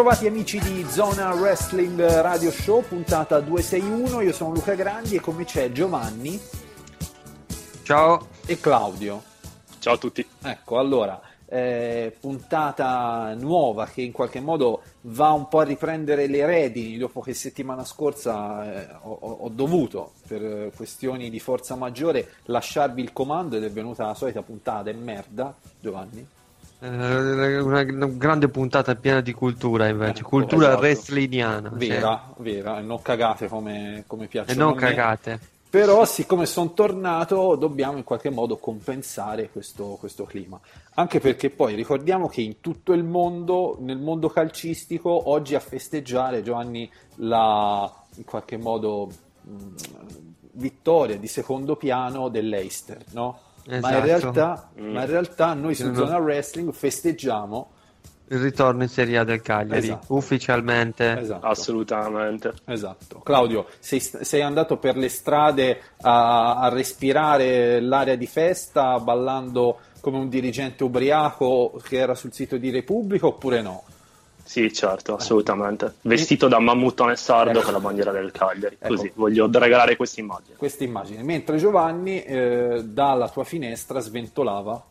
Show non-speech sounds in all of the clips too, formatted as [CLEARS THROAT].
Bentrovati amici di Zona Wrestling Radio Show, puntata 261. Io sono Luca Grandi e con me c'è Giovanni Ciao. e Claudio. Ciao a tutti. Ecco, allora, eh, puntata nuova che in qualche modo va un po' a riprendere le redini dopo che settimana scorsa eh, ho, ho dovuto, per questioni di forza maggiore, lasciarvi il comando ed è venuta la solita puntata e merda, Giovanni. Eh, una, una grande puntata piena di cultura invece, Ecco, cultura esatto. wrestliniana. Vera, vera, e non cagate come, come piace E non cagate. Però, siccome sono tornato, dobbiamo in qualche modo compensare questo, questo clima. Anche perché poi ricordiamo che in tutto il mondo, nel mondo calcistico, oggi a festeggiare Giovanni la in qualche modo mh, vittoria di secondo piano dell'Eister, no? Ma, in Esatto. realtà, Mm. ma in realtà noi su. Zona Wrestling festeggiamo Il ritorno in Serie A del Cagliari, Esatto. ufficialmente. esatto, Assolutamente. Esatto. Claudio, sei, sei andato per le strade a, a respirare l'aria di festa ballando come un dirigente ubriaco che era sul sito di Repubblica oppure no? Sì, certo, assolutamente. Vestito da mammutone sardo Ecco. con la bandiera del Cagliari. Ecco. Così, voglio regalare questa immagine. Questa immagine. Mentre Giovanni eh, dalla tua finestra sventolava.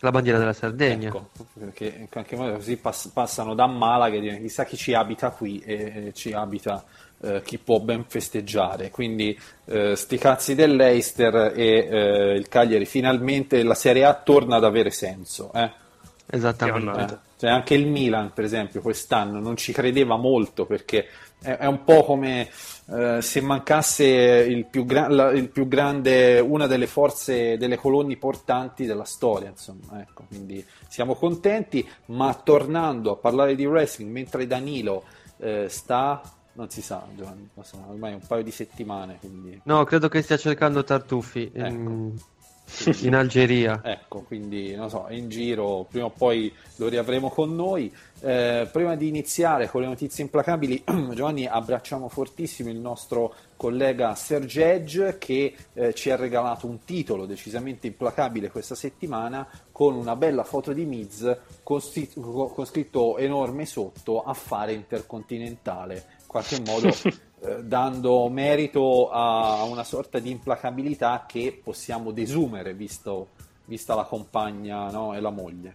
La bandiera della Sardegna. Ecco, perché in qualche modo così pass- passano da Malaga e dicono, chissà chi ci abita qui e, e ci abita eh, chi può ben festeggiare. Quindi eh, sti cazzi dell'Eister e eh, il Cagliari finalmente la Serie A torna ad avere senso. Eh? Esattamente. Eh, cioè anche il Milan, per esempio, quest'anno non ci credeva molto perché è, è un po' come eh, se mancasse il più, gra- la- il più grande, una delle forze, delle colonne portanti della storia. Insomma, ecco, quindi siamo contenti, ma tornando a parlare di wrestling mentre Danilo eh, sta. Non si sa, Giovanni, ormai un paio di settimane, quindi No, credo che stia cercando Tartufi in, in Algeria. Ecco, quindi non so, in giro, prima o poi lo riavremo con noi. Eh, prima di iniziare con le notizie implacabili, [CLEARS THROAT] Giovanni, abbracciamo fortissimo il nostro collega Serge Edge che eh, ci ha regalato un titolo decisamente implacabile questa settimana con una bella foto di Miz con, con scritto enorme sotto affare intercontinentale, in qualche modo [LAUGHS] dando merito a una sorta di implacabilità che possiamo desumere visto, vista la compagna no, e la moglie.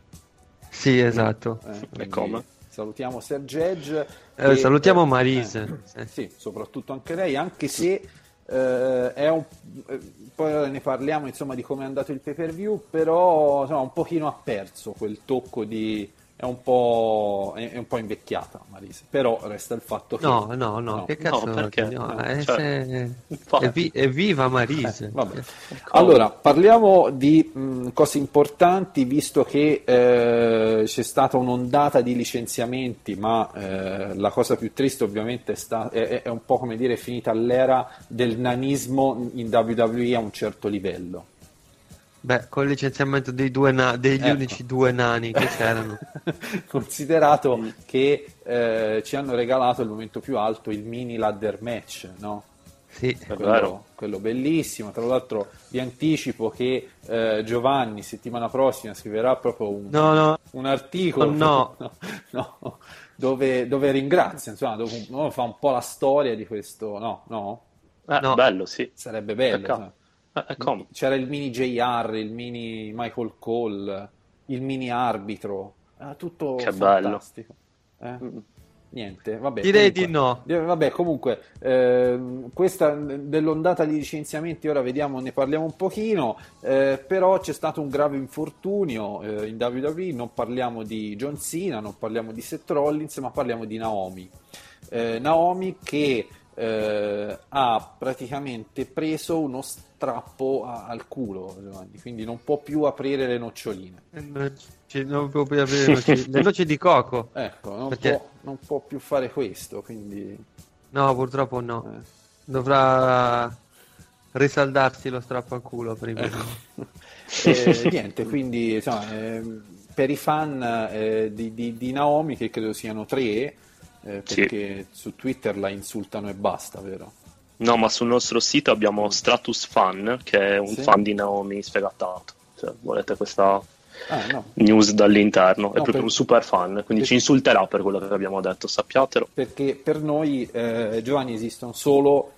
Sì, esatto. Eh, quindi come? Salutiamo Serge Edge. Eh, che- salutiamo eh, Marise. eh, sì, soprattutto anche lei, anche se eh, è un, eh, poi ne parliamo insomma di come è andato il pay per view, però insomma, un pochino ha perso quel tocco di è un po', è, è un po' invecchiata Marise, però resta il fatto che No, no, no, che cazzo No, perché? no, No, eh, cioè, se- infatti. evvi- evviva Marise. Eh, vabbè. Allora, parliamo di mh, cose importanti, visto che eh, c'è stata un'ondata di licenziamenti, ma eh, la cosa più triste ovviamente è, sta- è- è un po' come dire finita l'era del nanismo in WWE a un certo livello. Beh, con il licenziamento dei due na- degli Ecco. unici due nani che c'erano. [LAUGHS] Considerato che eh, ci hanno regalato il momento più alto, il mini ladder match, no? Sì, quello, vero. quello bellissimo. Tra l'altro, vi anticipo che eh, Giovanni settimana prossima scriverà proprio un, no, no, un articolo Oh, no. [LAUGHS] no, no, dove, dove ringrazia, insomma, dove no, fa un po' la storia di questo. No, no, Eh, No. Bello, sì. sarebbe bello. Sai. Eh, eh? C'era il mini JR, il mini Michael Cole, il mini arbitro, era tutto Che bello. fantastico. Eh? Mm. Niente, vabbè. direi comunque- di no. eh, Vabbè, comunque, ehm, questa dell'ondata di licenziamenti, ora vediamo, ne parliamo un pochino, eh, però c'è stato un grave infortunio eh, in WWE, non parliamo di John Cena, non parliamo di Seth Rollins, ma parliamo di Naomi. Eh, Naomi che eh, ha praticamente preso uno strappo a- al culo, Giovanni, quindi non può più aprire le noccioline. Eh, non può più aprire le noci, le noci di coco. Ecco, non, Perché- può, non può più fare questo, quindi... No, purtroppo no. eh. Dovrà risaldarsi lo strappo al culo prima. [LAUGHS] Eh, niente, quindi insomma, ehm, per i fan eh, di, di- di Naomi, che credo siano tre, eh, Sì. perché su Twitter la insultano e basta, vero? No, ma sul nostro sito abbiamo Stratus Fan, che è un Sì. fan di Naomi sfegatato. Se volete questa Ah, no, news dall'interno, è No, proprio per- un super fan, quindi per- ci insulterà per quello che abbiamo detto, sappiatelo. perché per noi, eh, Giovanni, esistono solo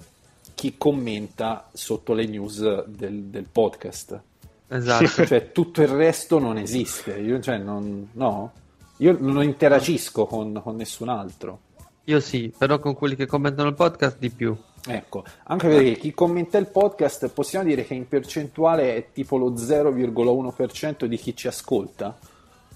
chi commenta sotto le news del, del podcast. Esatto. Cioè, tutto il resto non esiste. Io, cioè, non, no? Io non interagisco con, con nessun altro. Io sì, però con quelli che commentano il podcast di più. Ecco, anche perché chi commenta il podcast possiamo dire che in percentuale è tipo lo 0,1% di chi ci ascolta.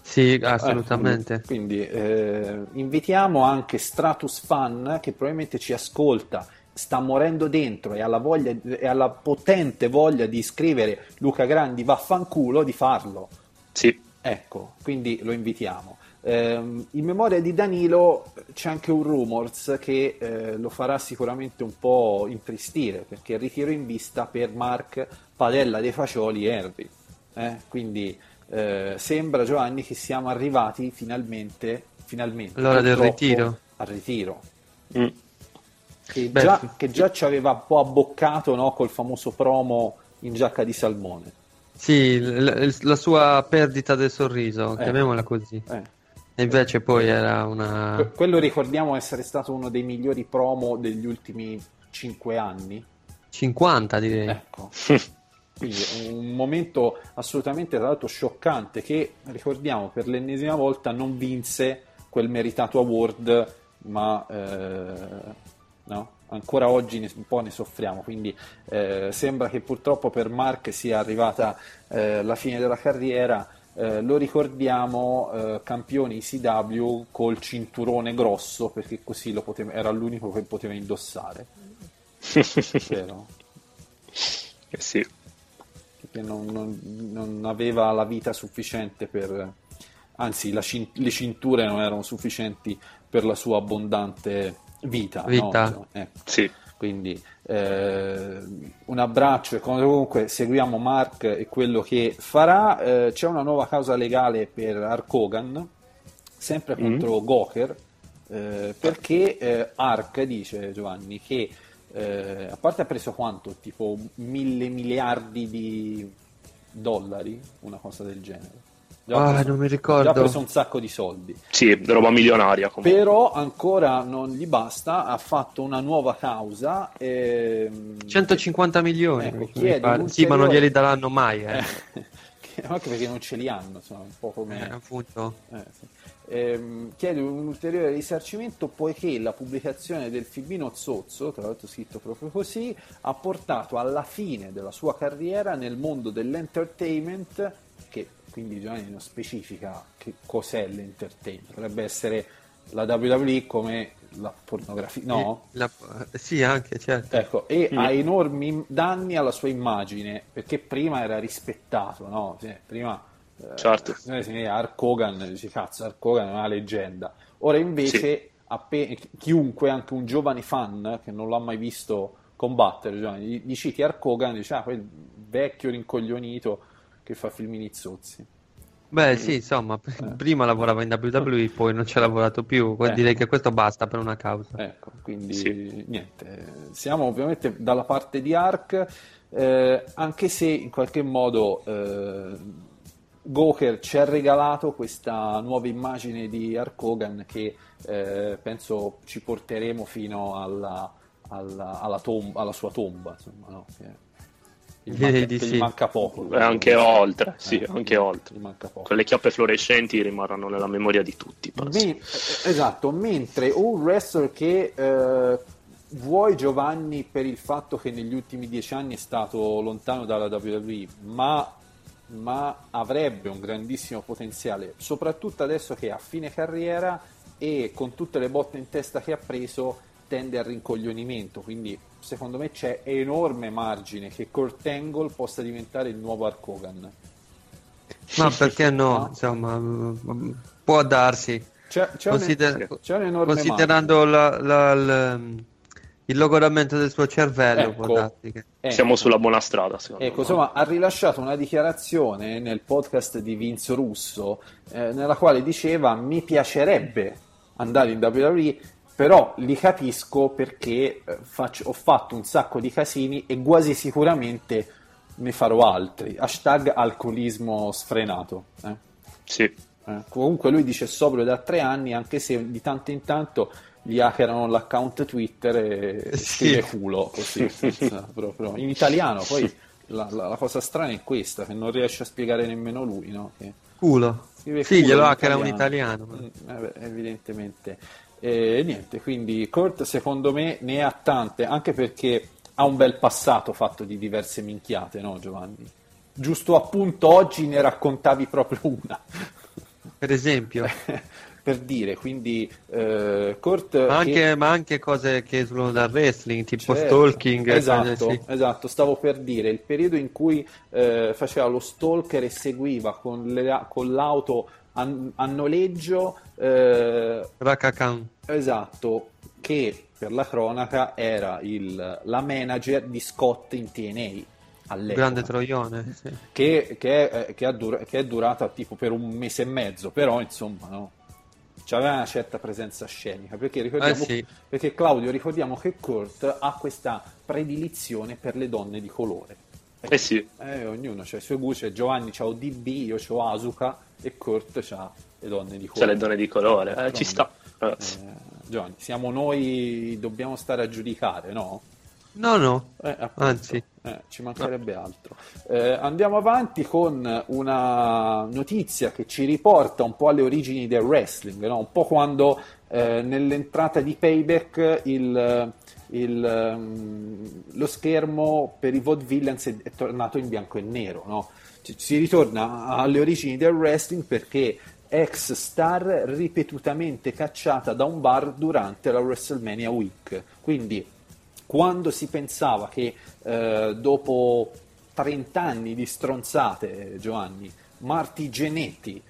Sì, assolutamente. Eh, quindi eh, invitiamo anche Stratus Fan che probabilmente ci ascolta, sta morendo dentro e ha la, voglia, e ha la potente voglia di scrivere Luca Grandi vaffanculo di farlo. Sì, Ecco, quindi lo invitiamo. Ehm, in memoria di Danilo c'è anche un rumors che eh, lo farà sicuramente un po' intristire perché il ritiro in vista per Mark Padella dei Facioli e Henry. Eh, Quindi eh, sembra Giovanni che siamo arrivati finalmente, finalmente L'ora del ritiro. al ritiro. Mm. Che già, che già ci aveva un po' abboccato no, col famoso promo in giacca di salmone. Sì, l- l- la sua perdita del sorriso, Eh. chiamiamola così. Eh. Invece poi era una... Que- Quello ricordiamo essere stato uno dei migliori promo degli ultimi 5 anni. 50 direi. Ecco. [LAUGHS] Quindi un momento assolutamente tra l'altro scioccante che ricordiamo per l'ennesima volta non vinse quel meritato award, ma eh, no? ancora oggi ne- un po' ne soffriamo. Quindi eh, sembra che purtroppo per Mark sia arrivata eh, la fine della carriera. Eh, lo ricordiamo eh, campione ICW col cinturone grosso perché così lo poteva- era l'unico che poteva indossare. [LAUGHS] Vero? Eh sì. Perché non, non- non aveva la vita sufficiente per. Anzi, la cin- le cinture non erano sufficienti per la sua abbondante vita. no? Vita. Ecco. Sì. Quindi eh, un abbraccio e comunque seguiamo Mark e quello che farà. Eh, c'è una nuova causa legale per Ark Hogan, sempre Mm. contro Goker, eh, perché eh, Ark dice Giovanni che eh, a parte ha preso quanto? Tipo mille miliardi di dollari, una cosa del genere. Ah, preso- non mi ricordo. ha preso un sacco di soldi. Sì, roba milionaria comunque. Però ancora non gli basta, ha fatto una nuova causa. ehm, 150 milioni. Ecco, mi chiede pare. un Sì, ma non glieli daranno mai, eh. eh, [LAUGHS] che- anche perché non ce li hanno, insomma, un po' come... Eh, appunto. eh, sì. Ehm, chiede un ulteriore risarcimento poiché la pubblicazione del filmino Zozzo, tra l'altro scritto proprio così, ha portato alla fine della sua carriera nel mondo dell'entertainment, che quindi Giovanni non specifica che cos'è l'entertainment, dovrebbe essere la WWE come la pornografia, no? La- Sì, anche, certo. Ecco, e Mm. ha enormi danni alla sua immagine, perché prima era rispettato, no? Sì, prima eh, Certo. vede Hulk Hogan, dici cazzo, Hulk Hogan è una leggenda. Ora invece appe- chiunque, anche un giovane fan che non l'ha mai visto combattere, Giovanni, gli, gli citi Hulk Hogan, dice ah, quel vecchio rincoglionito che fa filmini zozzi. Beh, sì, insomma, p- [LAUGHS] prima lavorava in WWE, poi non ci ha lavorato più. Eh. Direi che questo basta per una causa. Ecco, quindi Sì. niente, siamo ovviamente dalla parte di Ark, eh, anche se in qualche modo eh, Goker ci ha regalato questa nuova immagine di Ark Hogan che eh, penso ci porteremo fino alla, alla, alla tom- alla sua tomba, insomma, no? Che Direi manca, gli sì. manca poco. E anche oltre, sì, Eh, anche oltre. Gli manca poco. Quelle chiappe fluorescenti rimarranno nella memoria di tutti. Me- esatto, mentre un wrestler che eh, vuoi Giovanni per il fatto che negli ultimi dieci anni è stato lontano dalla WWE, ma, ma avrebbe un grandissimo potenziale, soprattutto adesso che è a fine carriera e con tutte le botte in testa che ha preso, tende al rincoglionimento, quindi secondo me c'è enorme margine che Kurt Angle possa diventare il nuovo Hulk Hogan. Ma [LAUGHS] perché no? Insomma, mm, può darsi. C'è, c'è, Consider- un, c'è Considerando la- la- il, il logoramento del suo cervello, Ecco. può darsi che... margine. Siamo Ecco. sulla buona strada, secondo Ecco, me. insomma, ha rilasciato una dichiarazione nel podcast di Vince Russo eh, nella quale diceva mi piacerebbe andare in WWE, però li capisco perché eh, faccio- ho fatto un sacco di casini e quasi sicuramente ne farò altri. Hashtag alcolismo sfrenato. eh. Sì. Eh, Comunque lui dice sobrio da tre anni, anche se di tanto in tanto gli hackerano l'account Twitter e Sì. scrive culo così, senza- [LAUGHS] proprio. in italiano. Poi la, la- la cosa strana è questa, che non riesce a spiegare nemmeno lui, no? Che Culo. scrive Sì, culo glielo in hackera un italiano. Eh beh, evidentemente. E niente, quindi Kurt secondo me ne ha tante, anche perché ha un bel passato fatto di diverse minchiate, no Giovanni? Giusto appunto oggi ne raccontavi proprio una. Per esempio. [LAUGHS] per dire, quindi eh, Kurt Ma che- anche, ma anche cose che esulano dal wrestling, tipo Certo, stalking. e Esatto, cose- sì. esatto, stavo per dire, il periodo in cui eh, faceva lo stalker e seguiva con, le- con l'auto a, a noleggio, eh, Rakakan. esatto, che per la cronaca era il- la manager di Scott in TNA. all'epoca Grande troione. sì. che, che è, eh, che ha dura- che è durata tipo per un mese e mezzo, però insomma no. C'aveva una certa presenza scenica, perché, ricordiamo, Eh sì. perché Claudio ricordiamo che Kurt ha questa predilizione per le donne di colore. Eh sì. Eh, ognuno ha i suoi gusti, Giovanni c'ha ODB, io c'ho Asuka e Kurt c'ha le donne di C'è colore. le donne di colore. Eh, ci sta. Eh, Eh, Giovanni, siamo noi, dobbiamo stare a giudicare, no? No, no. Eh. Anzi. Eh, ci mancherebbe altro. Eh, andiamo avanti con una notizia che ci riporta un po' alle origini del wrestling, no? un po' quando eh, nell'entrata di Payback il, il, ehm, lo schermo per i vaudevillains è, è tornato in bianco e nero. no? Si ritorna alle origini del wrestling perché ex star ripetutamente cacciata da un bar durante la WrestleMania Week. Quindi quando si pensava che eh, dopo 30 anni di stronzate, Giovanni, Marti Genetti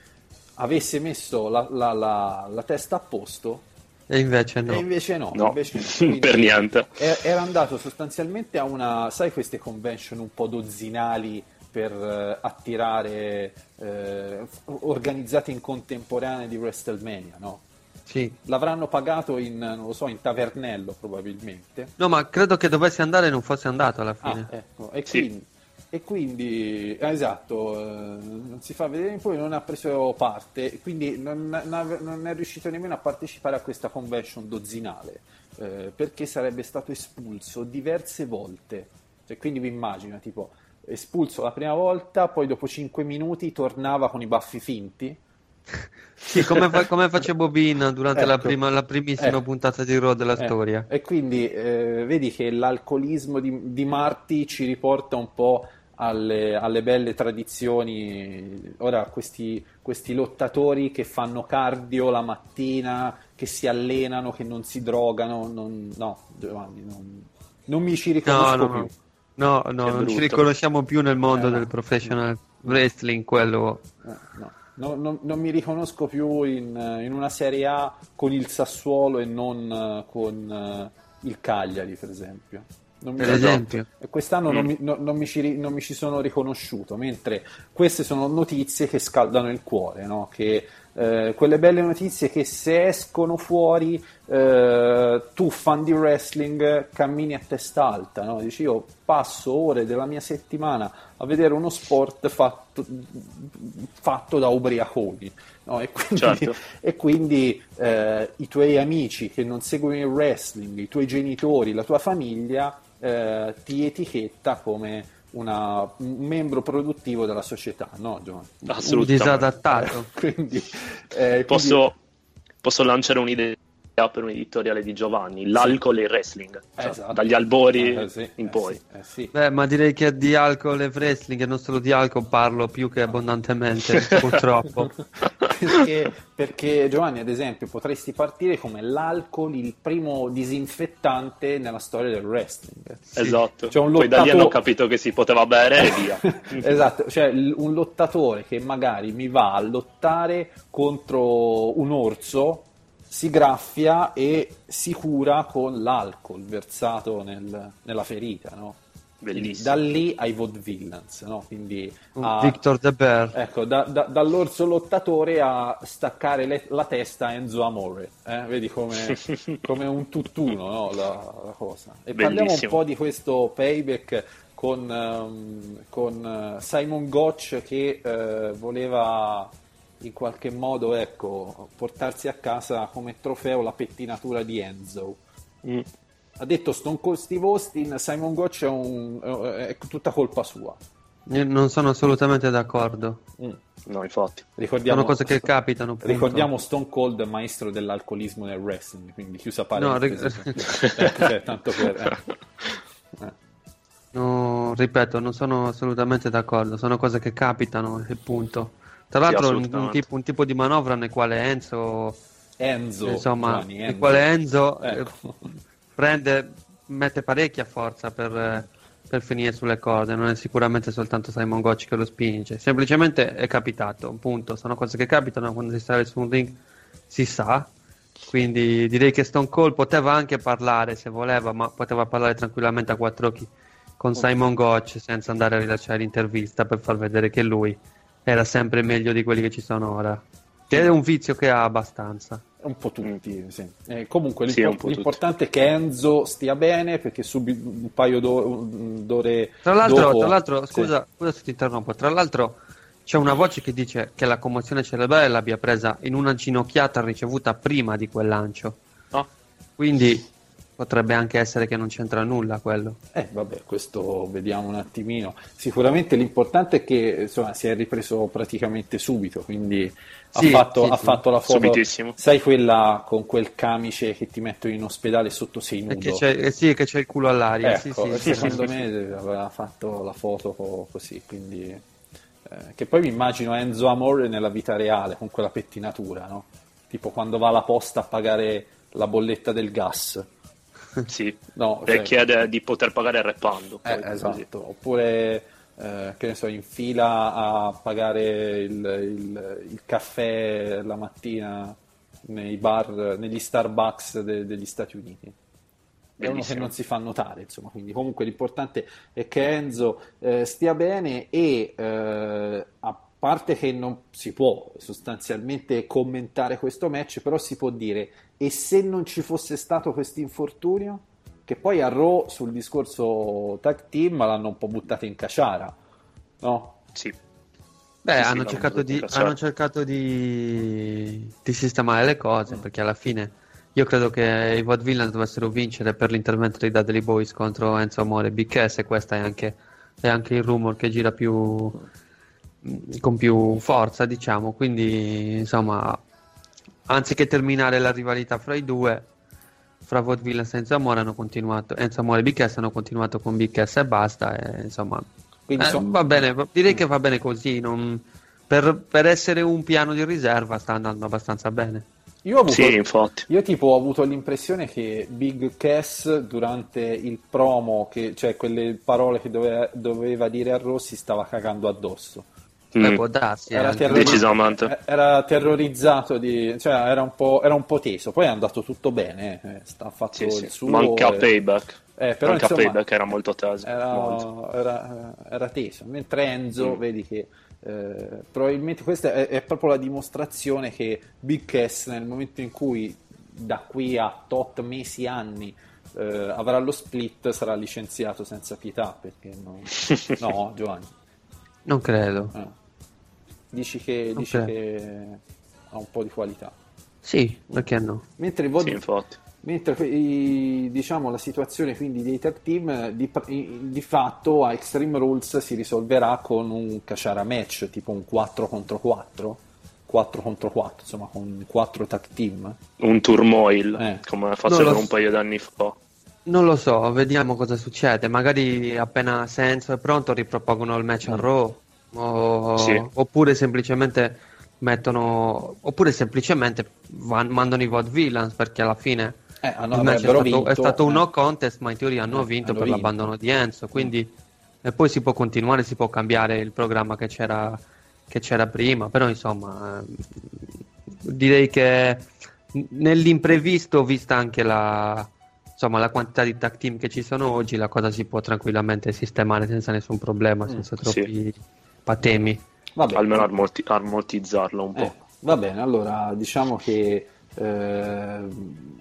avesse messo la, la- la- la testa a posto, E invece no. e invece no, No, invece no. [LAUGHS] Per niente. Era andato sostanzialmente a una, sai, queste convention un po' dozzinali per eh, attirare, eh, organizzate in contemporanea di WrestleMania, no? Sì. L'avranno pagato in, non lo so, in tavernello probabilmente. No, ma credo che dovesse andare e non fosse andato alla Ah, fine. ecco, e Sì. quindi, e quindi eh, esatto, eh, non si fa vedere, poi non ha preso parte, quindi non, non è riuscito nemmeno a partecipare a questa convention dozzinale, eh, perché sarebbe stato espulso diverse volte. Cioè, quindi vi immagina, tipo, espulso la prima volta, poi dopo 5 minuti tornava con i baffi finti. [LAUGHS] Sì, come, fa- come face Bobina durante la, Ecco. prima- la primissima Eh. puntata di Raw della Eh, storia. E quindi eh, vedi che l'alcolismo di, di Marti ci riporta un po' alle, alle belle tradizioni. Ora, questi, questi lottatori che fanno cardio la mattina, che si allenano, che non si drogano, non- no, Giovanni, non, non mi ci No, riconosco no, più. no. No, no, non ci riconosciamo più nel mondo Eh, no. del professional wrestling, quello. Eh, no. No, non- non mi riconosco più in, in una Serie A con il Sassuolo e non eh, con eh, il Cagliari, per esempio. Non mi Per ricordo. esempio. E quest'anno non, Mm. mi, no- non mi ci, non mi ci sono riconosciuto, mentre queste sono notizie che scaldano il cuore, no? che, eh, quelle belle notizie che se escono fuori eh, tu fan di wrestling cammini a testa alta, no? dici io passo ore della mia settimana a vedere uno sport fatto, fatto da ubriaconi. no? E quindi, Certo. [LAUGHS] e quindi eh, i tuoi amici che non seguono il wrestling, i tuoi genitori, la tua famiglia eh, ti etichetta come una- un membro produttivo della società, no Giovanni? Un Assolutamente. disadattato. [LAUGHS] Quindi, eh, Posso, posso lanciare un'idea per un editoriale di Giovanni, l'alcol e il wrestling, cioè, Esatto. dagli albori Eh, sì, in eh, poi. sì, eh, sì. Beh, ma direi che di alcol e wrestling e non solo di alcol parlo più che abbondantemente, [LAUGHS] purtroppo. perché, perché, Giovanni, ad esempio, potresti partire come l'alcol, il primo disinfettante nella storia del wrestling. Esatto. C'è un Poi da lì lottato- hanno capito che si poteva bere e via. [LAUGHS] esatto, cioè l- un lottatore che magari mi va a lottare contro un orso si graffia e si cura con l'alcol versato nel- nella ferita, no? Bellissimo. Da lì ai vaudevillains, no? Quindi a- Victor De Bear. Ecco, da- da- dall'orso lottatore a staccare le- la testa a Enzo Amore, eh? vedi come, [LAUGHS] come un tutt'uno no? la, la cosa. E parliamo un Bellissimo. po' di questo payback con, ehm, con eh, Simon Gotch che eh, voleva in qualche modo ecco, portarsi a casa come trofeo la pettinatura di Enzo. Mm. Ha detto Stone Cold Steve Austin, Simon Gotch è, un- è tutta colpa sua. Io non sono assolutamente d'accordo. Mm. No, infatti. Ricordiamo, Sono cose che capitano. punto. Ricordiamo Stone Cold, maestro dell'alcolismo nel wrestling, quindi chiusa No, parentesi. ri- Ecco, cioè, tanto per... eh. Eh. No, ripeto, non sono assolutamente d'accordo. Sono cose che capitano e punto. Tra l'altro, un, un tipo, un tipo di manovra nel quale Enzo, Enzo, insomma, Giovanni, nel Enzo. quale Enzo eh, Ecco. prende, mette parecchia forza per, per finire sulle cose. Non è sicuramente soltanto Simon Gotch che lo spinge. Semplicemente è capitato. Punto. Sono cose che capitano quando si sale su un ring, si sa. Quindi direi che Stone Cold poteva anche parlare se voleva, ma poteva parlare tranquillamente a quattro occhi con Simon Gotch senza andare a rilasciare l'intervista per far vedere che lui era sempre meglio di quelli che ci sono ora. Che è un vizio che ha abbastanza. Un po' tutti, sì. Eh, comunque Sì, l'impor- un po' tutti. l'importante è che Enzo stia bene perché subito un paio d'o- d'ore Tra l'altro, dopo- tra l'altro sì. scusa, scusa se ti interrompo, tra l'altro c'è una voce che dice che la commozione cerebrale l'abbia presa in una ginocchiata ricevuta prima di quel lancio. Ah. Quindi potrebbe anche essere che non c'entra nulla quello. Eh, vabbè, questo vediamo un attimino. Sicuramente l'importante è che insomma, si è ripreso praticamente subito, quindi Sì, ha, fatto, sì, ha sì. fatto la foto. Subitissimo. Sai quella con quel camice che ti mettono in ospedale sotto sei E nudo? che c'è, eh sì, che c'è il culo all'aria. Ecco, sì, sì, secondo sì. me aveva fatto la foto co- così, quindi... eh, che poi mi immagino Enzo Amore nella vita reale, con quella pettinatura, no? Tipo quando va alla posta a pagare la bolletta del gas. [LAUGHS] Sì. No, cioè- chiede di poter pagare rappando. Eh, poi, così. esatto, oppure eh, che ne so, in fila a pagare il, il- il caffè la mattina nei bar, negli Starbucks de- degli Stati Uniti. È uno che non si fa notare, insomma, quindi comunque l'importante è che Enzo eh, stia bene e eh, a parte che non si può sostanzialmente commentare questo match, però si può dire e se non ci fosse stato questo infortunio? Che poi a Raw sul discorso tag team l'hanno un po' buttato in caciara, no? Sì. Beh, Sì, sì, hanno, l'hanno cercato di, hanno cercato di, di sistemare le cose perché alla fine io credo che i Vaudevillains dovessero vincere per l'intervento dei Dudley Boys contro Enzo Amore e Big S e questo è anche, è anche il rumor che gira più con più forza diciamo quindi insomma anziché terminare la rivalità fra i due fra Vaudevillains e Enzo Amore hanno continuato Enzo Amore e Big S hanno continuato con Big S e basta e, insomma Quindi eh, so- va bene, direi che va bene così. non- per, per essere un piano di riserva sta andando abbastanza bene. Io ho avuto, Sì, infatti. io tipo ho avuto l'impressione che Big Cass durante il promo, che, cioè quelle parole che doveva, doveva dire a Rossi, stava cagando addosso. Beh, Mm. può darsi. Era, terrori- Decisamente. eh, era terrorizzato, di, cioè era un, po', era un po' teso. Poi è andato tutto bene, eh, sta- ha fatto Sì, il sì. suo. Manca eh, Payback. eh, però Manca insomma, Payback era molto teso. molto. era, era, era teso, mentre Enzo, Mm. vedi che eh, probabilmente questa è, è proprio la dimostrazione che Big Cass nel momento in cui da qui a tot mesi, anni eh, avrà lo split sarà licenziato senza pietà perché non... [LAUGHS] no Giovanni Non credo. eh. Dici, che, dici Ok. che ha un po' di qualità Sì, perché no? mentre i Vod- Sì. Mentre i- diciamo la situazione quindi dei tag team di, di fatto a Extreme Rules si risolverà con un Kashara match tipo un 4 contro 4 4 contro 4, insomma con 4 tag team. Un turmoil, Eh. come facevano un paio d'anni fa. Non lo so, vediamo cosa succede. Magari appena Senso è pronto ripropongono il match a Raw. O- Sì. Oppure semplicemente mettono. Oppure semplicemente van- mandano i VOD Villains perché alla fine Eh, il match è stato, vinto, è stato un no contest, ma in teoria hanno Eh, vinto hanno per vinto. l'abbandono di Enzo. Quindi e poi si può continuare, si può cambiare il programma che c'era, che c'era prima. Però insomma, ehm, direi che nell'imprevisto, vista anche la, insomma, la quantità di tag team che ci sono oggi, la cosa si può tranquillamente sistemare senza nessun problema, senza Mm, sì. Patemi. Vabbè, Almeno armorti- armortizzarlo un po'. Eh, va bene, allora diciamo che ehm,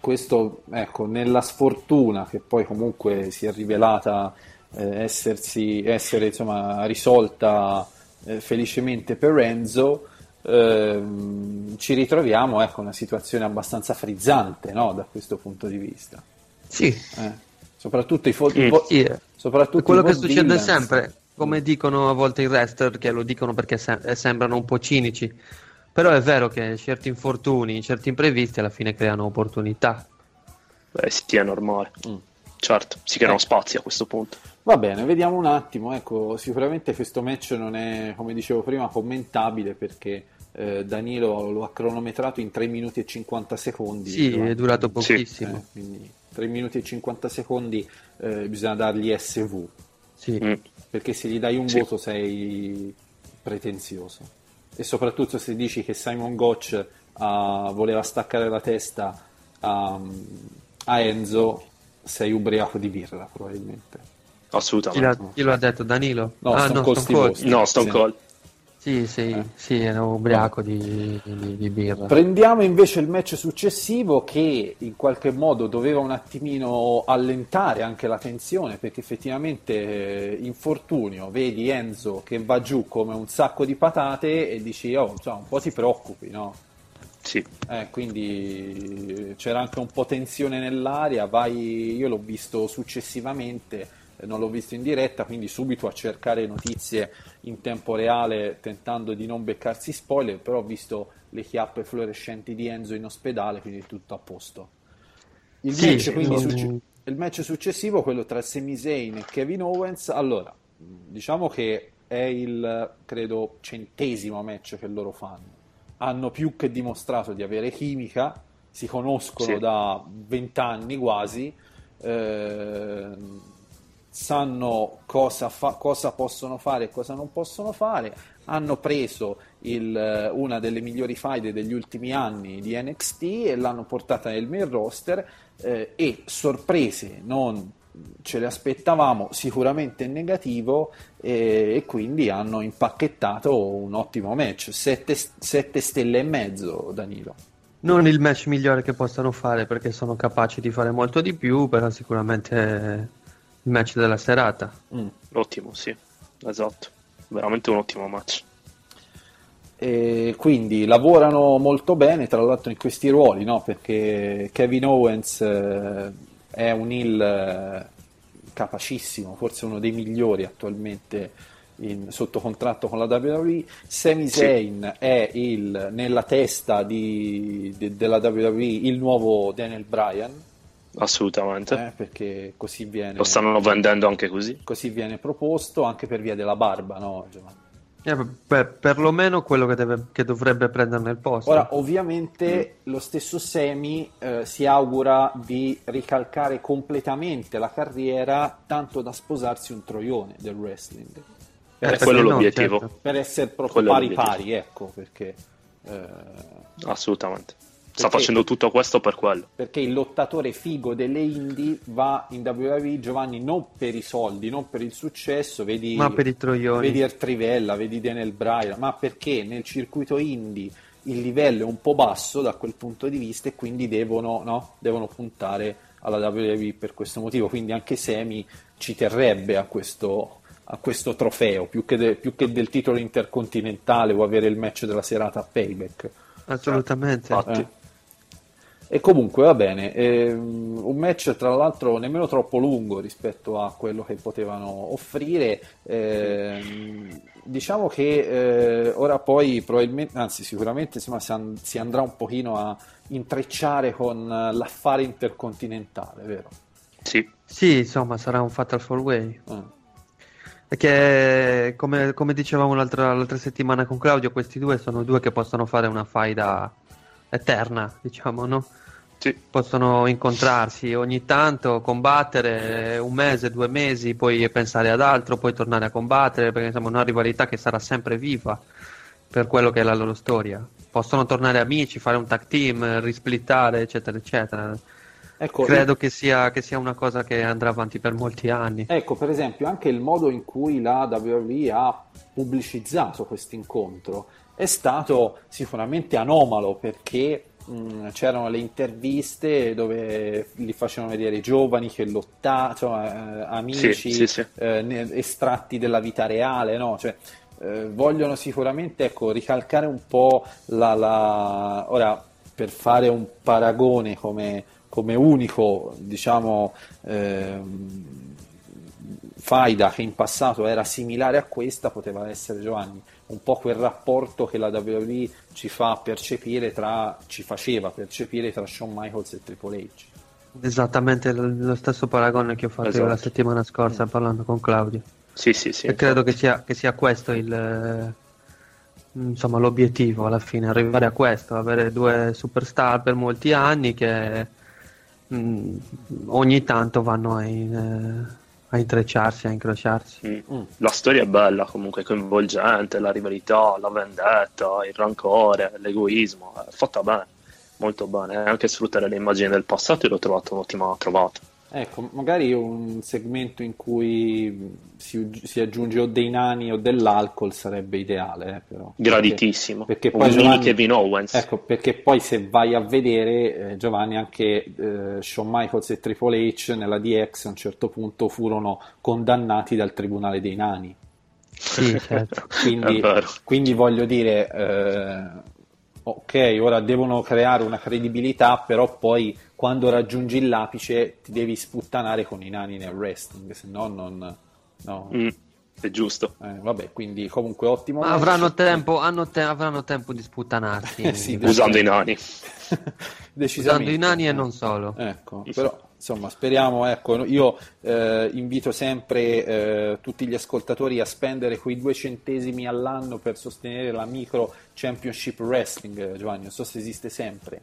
questo, ecco, nella sfortuna che poi comunque si è rivelata eh, essersi, essere insomma, risolta eh, felicemente per Renzo, ehm, ci ritroviamo ecco, una situazione abbastanza frizzante no, da questo punto di vista. Sì, Eh, soprattutto i fo- Mm. i sì, soprattutto quello i che succede Villains. sempre, come dicono a volte i wrestler, che lo dicono perché se- eh, sembrano un po' cinici, però è vero che certi infortuni, certi imprevisti alla fine creano opportunità. Beh, sì, è normale. Mm. Certo, si creano Eh. spazi a questo punto. Va bene, vediamo un attimo. Ecco, sicuramente questo match non è, come dicevo prima, commentabile perché eh, Danilo lo ha cronometrato in 3 minuti e 50 secondi. Sì, è durato Sì. pochissimo. Eh, quindi 3 minuti e 50 secondi eh, bisogna dargli SV Sì. Mm. Perché se gli dai un Sì. voto sei pretenzioso e soprattutto se dici che Simon Gotch ah, voleva staccare la testa a, a Enzo sei ubriaco di birra probabilmente. Chi, l'ha, Assolutamente. chi lo ha detto? Danilo? No, ah, Stone no, Cold Stone Steve Cold. No, Stone Sì. Cold. Sì, sì, Eh. sì, era ubriaco di, di- di birra. Prendiamo invece il match successivo che in qualche modo doveva un attimino allentare anche la tensione perché effettivamente eh, infortunio, vedi Enzo che va giù come un sacco di patate e dici oh, insomma, un po' ti preoccupi, no? Sì. Eh, quindi c'era anche un po' tensione nell'aria, vai, io l'ho visto successivamente, eh, non l'ho visto in diretta, quindi subito a cercare notizie in tempo reale tentando di non beccarsi spoiler, però ho visto le chiappe fluorescenti di Enzo in ospedale, quindi tutto a posto. Il, Sì, match, quindi, non- succe- il match successivo, quello tra Sami Zayn e Kevin Owens, allora, diciamo che è il, credo, centesimo match che loro fanno. Hanno più che dimostrato di avere chimica, si conoscono Sì. da vent'anni quasi, ehm, sanno cosa, fa- cosa possono fare e cosa non possono fare, hanno preso il- una delle migliori faide degli ultimi anni di NXT e l'hanno portata nel main roster eh, e sorprese non ce le aspettavamo sicuramente in negativo eh, e quindi hanno impacchettato un ottimo match. 7 stelle e mezzo Danilo. Non il match migliore che possano fare perché sono capaci di fare molto di più, però sicuramente il match della serata. Mm. Ottimo, sì. Esatto. Veramente un ottimo match. E quindi lavorano molto bene, tra l'altro in questi ruoli, no? perché Kevin Owens eh, è un heel eh, capacissimo, forse uno dei migliori attualmente in- sotto contratto con la WWE. Sami Sì. Zayn è il, nella testa di- de- della WWE il nuovo Daniel Bryan, Assolutamente. eh, perché così viene, Lo stanno vendendo anche così. così viene proposto anche per via della barba. No, Giovanni? Eh, beh, perlomeno quello che, deve- che dovrebbe prenderne il posto. Ora, ovviamente, lo stesso Semi eh, si augura di ricalcare completamente la carriera tanto da sposarsi un troione del wrestling. Eh, Per, È essere, quello no, l'obiettivo. certo. per essere proprio Quello pari pari, ecco, perché, eh, Assolutamente. Sta Perché- facendo tutto questo per quello. perché il lottatore figo delle indie va in WWE, Giovanni, non per i soldi, non per il successo, vedi... Ma per i troioni. Vedi Ertrivella, vedi Daniel Bryan, ma perché nel circuito indie il livello è un po' basso da quel punto di vista e quindi devono, no? devono puntare alla WWE per questo motivo. Quindi anche Semi ci terrebbe a questo, a questo trofeo, più che, de- più che del titolo intercontinentale o avere il match della serata a Payback. Assolutamente. Infatti. Eh. E comunque va bene, ehm, un match tra l'altro nemmeno troppo lungo rispetto a quello che potevano offrire. ehm, diciamo che eh, ora poi probabilmente, anzi sicuramente insomma, si, an- si andrà un pochino a intrecciare con l'affare intercontinentale, vero? Sì, Sì, insomma, sarà un Fatal 4-Way. Eh. Perché, come, come dicevamo l'altra, l'altra settimana con Claudio, questi due sono due che possono fare una faida eterna, diciamo, no? sì. Possono incontrarsi ogni tanto, combattere un mese, due mesi, poi pensare ad altro, poi tornare a combattere, perché insomma è una rivalità che sarà sempre viva per quello che è la loro storia. Possono tornare amici, fare un tag team, risplittare, eccetera, eccetera. Ecco, Credo che sia, che sia una cosa che andrà avanti per molti anni. Ecco, per esempio, anche il modo in cui la WWE ha pubblicizzato questo incontro è stato sicuramente anomalo perché mh, c'erano le interviste dove li facevano vedere giovani che lottavano, insomma, eh, amici, Sì, sì, sì. eh, estratti della vita reale, no? Cioè, eh, vogliono sicuramente ecco, ricalcare un po' la, la- Ora, per fare un paragone come, come unico, diciamo, ehm, faida che in passato era similare a questa, poteva essere Giovanni, un po' quel rapporto che la WWE ci fa percepire tra, ci faceva percepire tra Shawn Michaels e Triple H. Esattamente lo stesso paragone che ho fatto io la Esatto. settimana scorsa parlando con Claudio. Sì, sì, sì. e credo che sia, che sia questo il, eh, insomma, l'obiettivo alla fine, arrivare a questo, avere due superstar per molti anni che mm, ogni tanto vanno in- eh, a intrecciarsi, a incrociarsi. Mm. Mm. La storia è bella, comunque coinvolgente, la rivalità, la vendetta, il rancore, l'egoismo, è fatta bene, molto bene. E anche sfruttare le immagini del passato l'ho trovato un'ottima trovata. Ecco, magari un segmento in cui si, si aggiunge o dei nani o dell'alcol sarebbe ideale, eh, però. Graditissimo. Perché Un poi Giovanni- Kevin Owens. Ecco, perché poi se vai a vedere, eh, Giovanni, anche eh, Shawn Michaels e Triple H nella DX a un certo punto furono condannati dal Tribunale dei Nani. Sì, certo. [LAUGHS] Quindi, quindi voglio dire, eh, ok, ora devono creare una credibilità, però poi quando raggiungi l'apice ti devi sputtanare con i nani nel wrestling, se no non... No. Mm, è giusto. Eh, vabbè, quindi comunque ottimo. Avranno tempo, hanno te- avranno tempo di sputtanarsi. [LAUGHS] Eh sì, Usando i nani. [LAUGHS] Usando i nani e non solo. Ecco, però insomma speriamo, ecco, io eh, invito sempre eh, tutti gli ascoltatori a spendere quei due centesimi all'anno per sostenere la micro championship wrestling, Giovanni, non so se esiste sempre.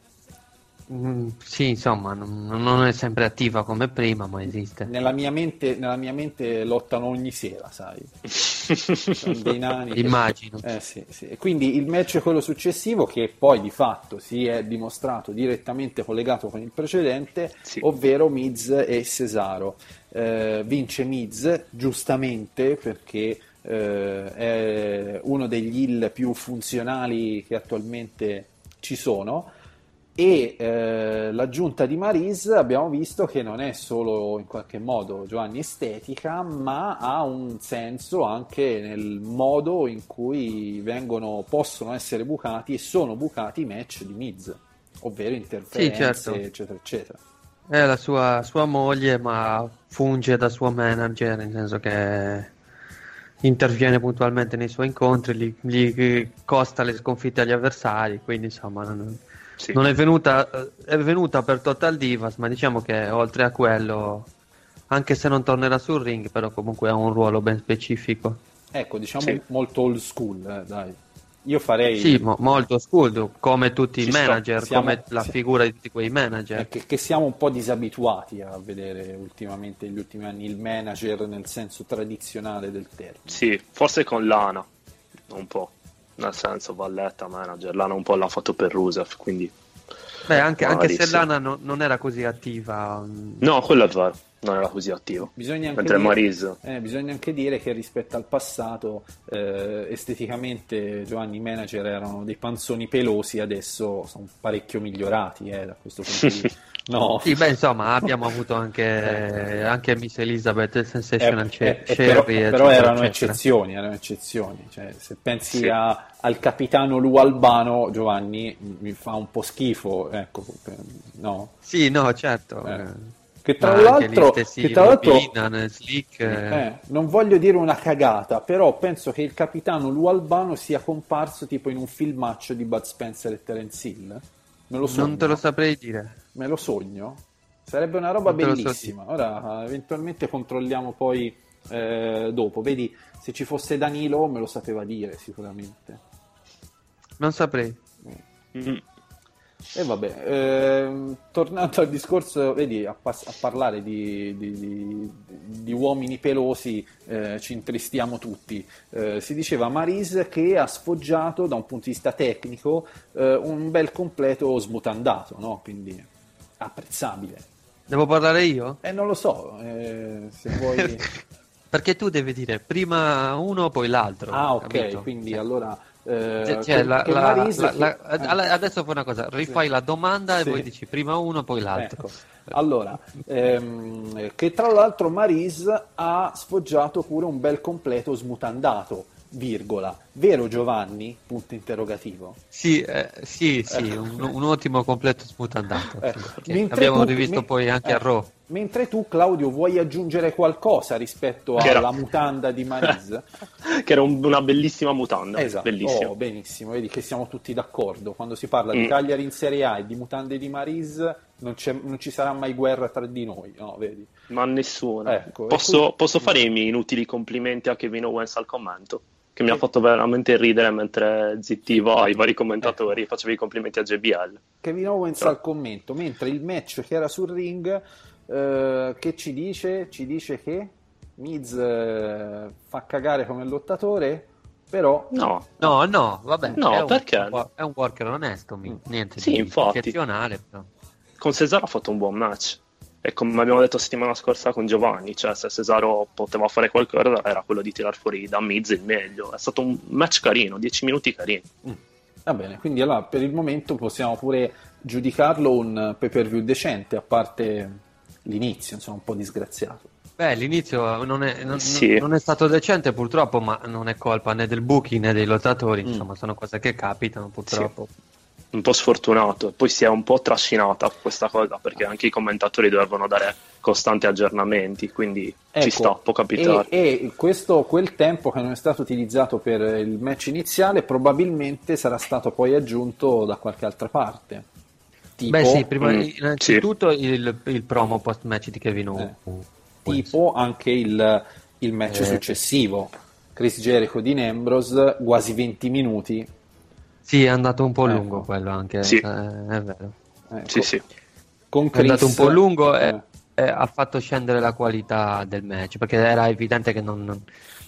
Mm, sì, insomma, non, non è sempre attiva come prima, ma esiste. Nella mia mente, nella mia mente lottano ogni sera, sai? Sono dei nani. che- Immagino. Eh, sì, sì. E quindi il match è quello successivo che poi di fatto si è dimostrato direttamente collegato con il precedente, Sì. ovvero Miz e Cesaro. Eh, vince Miz giustamente perché eh, è uno degli heel più funzionali che attualmente ci sono. E eh, l'aggiunta di Maris abbiamo visto che non è solo in qualche modo Giovanni estetica, ma ha un senso anche nel modo in cui vengono, possono essere bucati e sono bucati i match di Miz, ovvero interferenze, certo. eccetera, eccetera. È la sua, sua moglie, ma funge da suo manager, nel senso che interviene puntualmente nei suoi incontri, gli, gli costa le sconfitte agli avversari, quindi insomma non, Sì. non è venuta, è venuta per Total Divas, ma diciamo che oltre a quello, anche se non tornerà sul ring, però comunque ha un ruolo ben specifico. Ecco, diciamo Sì. molto old school, eh, dai. Io farei Sì, mo- molto school, come tutti i Ci sta. manager, Siamo- come la sì. figura di tutti quei manager. che, che siamo un po' disabituati a vedere ultimamente, negli ultimi anni, il manager nel senso tradizionale del termine. Sì, forse con Lana, un po'. Nel senso, Valletta, manager. Lana un po' l'ha fatto per Rusev, quindi... Beh, anche, anche se. Lana no- non era così attiva. mm, No, quello è vero, non era così attivo. Bisogna anche, Mentre dire, Maris... eh, bisogna anche dire che rispetto al passato, eh, esteticamente Giovanni i manager erano dei panzoni pelosi, adesso sono parecchio migliorati eh, da questo punto di [LAUGHS] vista. No. Sì, beh, insomma, abbiamo avuto anche, anche Miss Elizabeth, Sensational Eh, eh, eh, Cherry, però, eccetera, però erano eccetera. eccezioni, erano eccezioni. Cioè, se pensi Sì. a- al capitano Lu Albano, Giovanni, mi fa un po' schifo, ecco, no? Sì, no, certo. Eh. eh. Che tra l'altro, stessi che tra l'altro Mobinan, Slick, eh, eh, non voglio dire una cagata, però penso che il capitano Lu Albano sia comparso tipo in un filmaccio di Bud Spencer e Terence Hill. Me lo sogno. non te lo saprei dire. Me lo sogno. Sarebbe una roba lo so bellissima. Ora, eventualmente controlliamo poi eh, dopo. Vedi, se ci fosse Danilo me lo sapeva dire sicuramente. Non saprei. Mm. E vabbè, ehm, tornando al discorso, vedi, a, pas- a parlare di, di- di- di uomini pelosi eh, ci intristiamo tutti. Eh, si diceva Maris che ha sfoggiato da un punto di vista tecnico eh, un bel completo smutandato, no? Quindi apprezzabile. Devo parlare io? Eh, non lo so, eh, se vuoi... [LAUGHS] Perché tu devi dire prima uno, poi l'altro. Ah, ok, capito? quindi allora... eh, cioè, la- la- la- che- eh. adesso fai una cosa, rifai Sì. la domanda Sì. e poi dici prima uno, poi l'altro. Ecco. Allora, ehm, che tra l'altro Maris ha sfoggiato pure un bel completo smutandato, virgola. Vero Giovanni? Punto interrogativo. Sì, eh, sì, sì, un, un ottimo completo smutandato. Eh, sì, perché mentre abbiamo tu- rivisto me- poi anche eh, a Raw. Mentre tu, Claudio, vuoi aggiungere qualcosa rispetto Che era- alla mutanda di Maris? [LAUGHS] che era un- una bellissima mutanda. Esatto, Bellissima. Oh, benissimo, vedi che siamo tutti d'accordo. Quando si parla di Mm. Cagliari in Serie A e di mutande di Maris, non, c'è- non ci sarà mai guerra tra di noi, no? Vedi? Ma nessuno. Ecco, posso, qui- posso fare i miei inutili complimenti a Kevin Owens al commento? Che mi ha fatto veramente ridere mentre zittivo ai vari commentatori e facevo i complimenti a JBL. Kevin Owens al commento, mentre il match che era sul ring, eh, che ci dice? Ci dice che Miz eh, fa cagare come lottatore, però No, No, no, vabbè. No, è un, perché? un È un worker onesto, mi- niente Sì, di infatti. eccezionale. Però. con Cesaro ha fatto un buon match. E come abbiamo detto settimana scorsa con Giovanni, cioè se Cesaro poteva fare qualcosa era quello di tirar fuori da Miz il meglio. È stato un match carino, 10 minuti carini. va bene. Quindi allora per il momento possiamo pure giudicarlo un pay per view decente, a parte l'inizio, insomma, un po' disgraziato. Beh, l'inizio non è, non, Sì. non è stato decente purtroppo, ma non è colpa né del booking né dei lottatori, Mm. insomma sono cose che capitano purtroppo. Un po' sfortunato e poi si è un po' trascinata questa cosa perché anche i commentatori dovevano dare costanti aggiornamenti quindi ci Ecco, sta, può capitare E, e questo, quel tempo che non è stato utilizzato per il match iniziale probabilmente sarà stato poi aggiunto da qualche altra parte. Tipo, Beh sì, prima, Mm, innanzitutto il, il promo post match di Kevin Eh, Owens. tipo anche il, il match Eh. successivo. Chris Jericho di Ambrose, quasi 20 minuti. Sì, è andato un po' Ecco. lungo quello anche, Sì. eh, è vero. Ecco, sì sì Con È Chris, andato un po' lungo e, eh, e ha fatto scendere la qualità del match perché era evidente che non, non-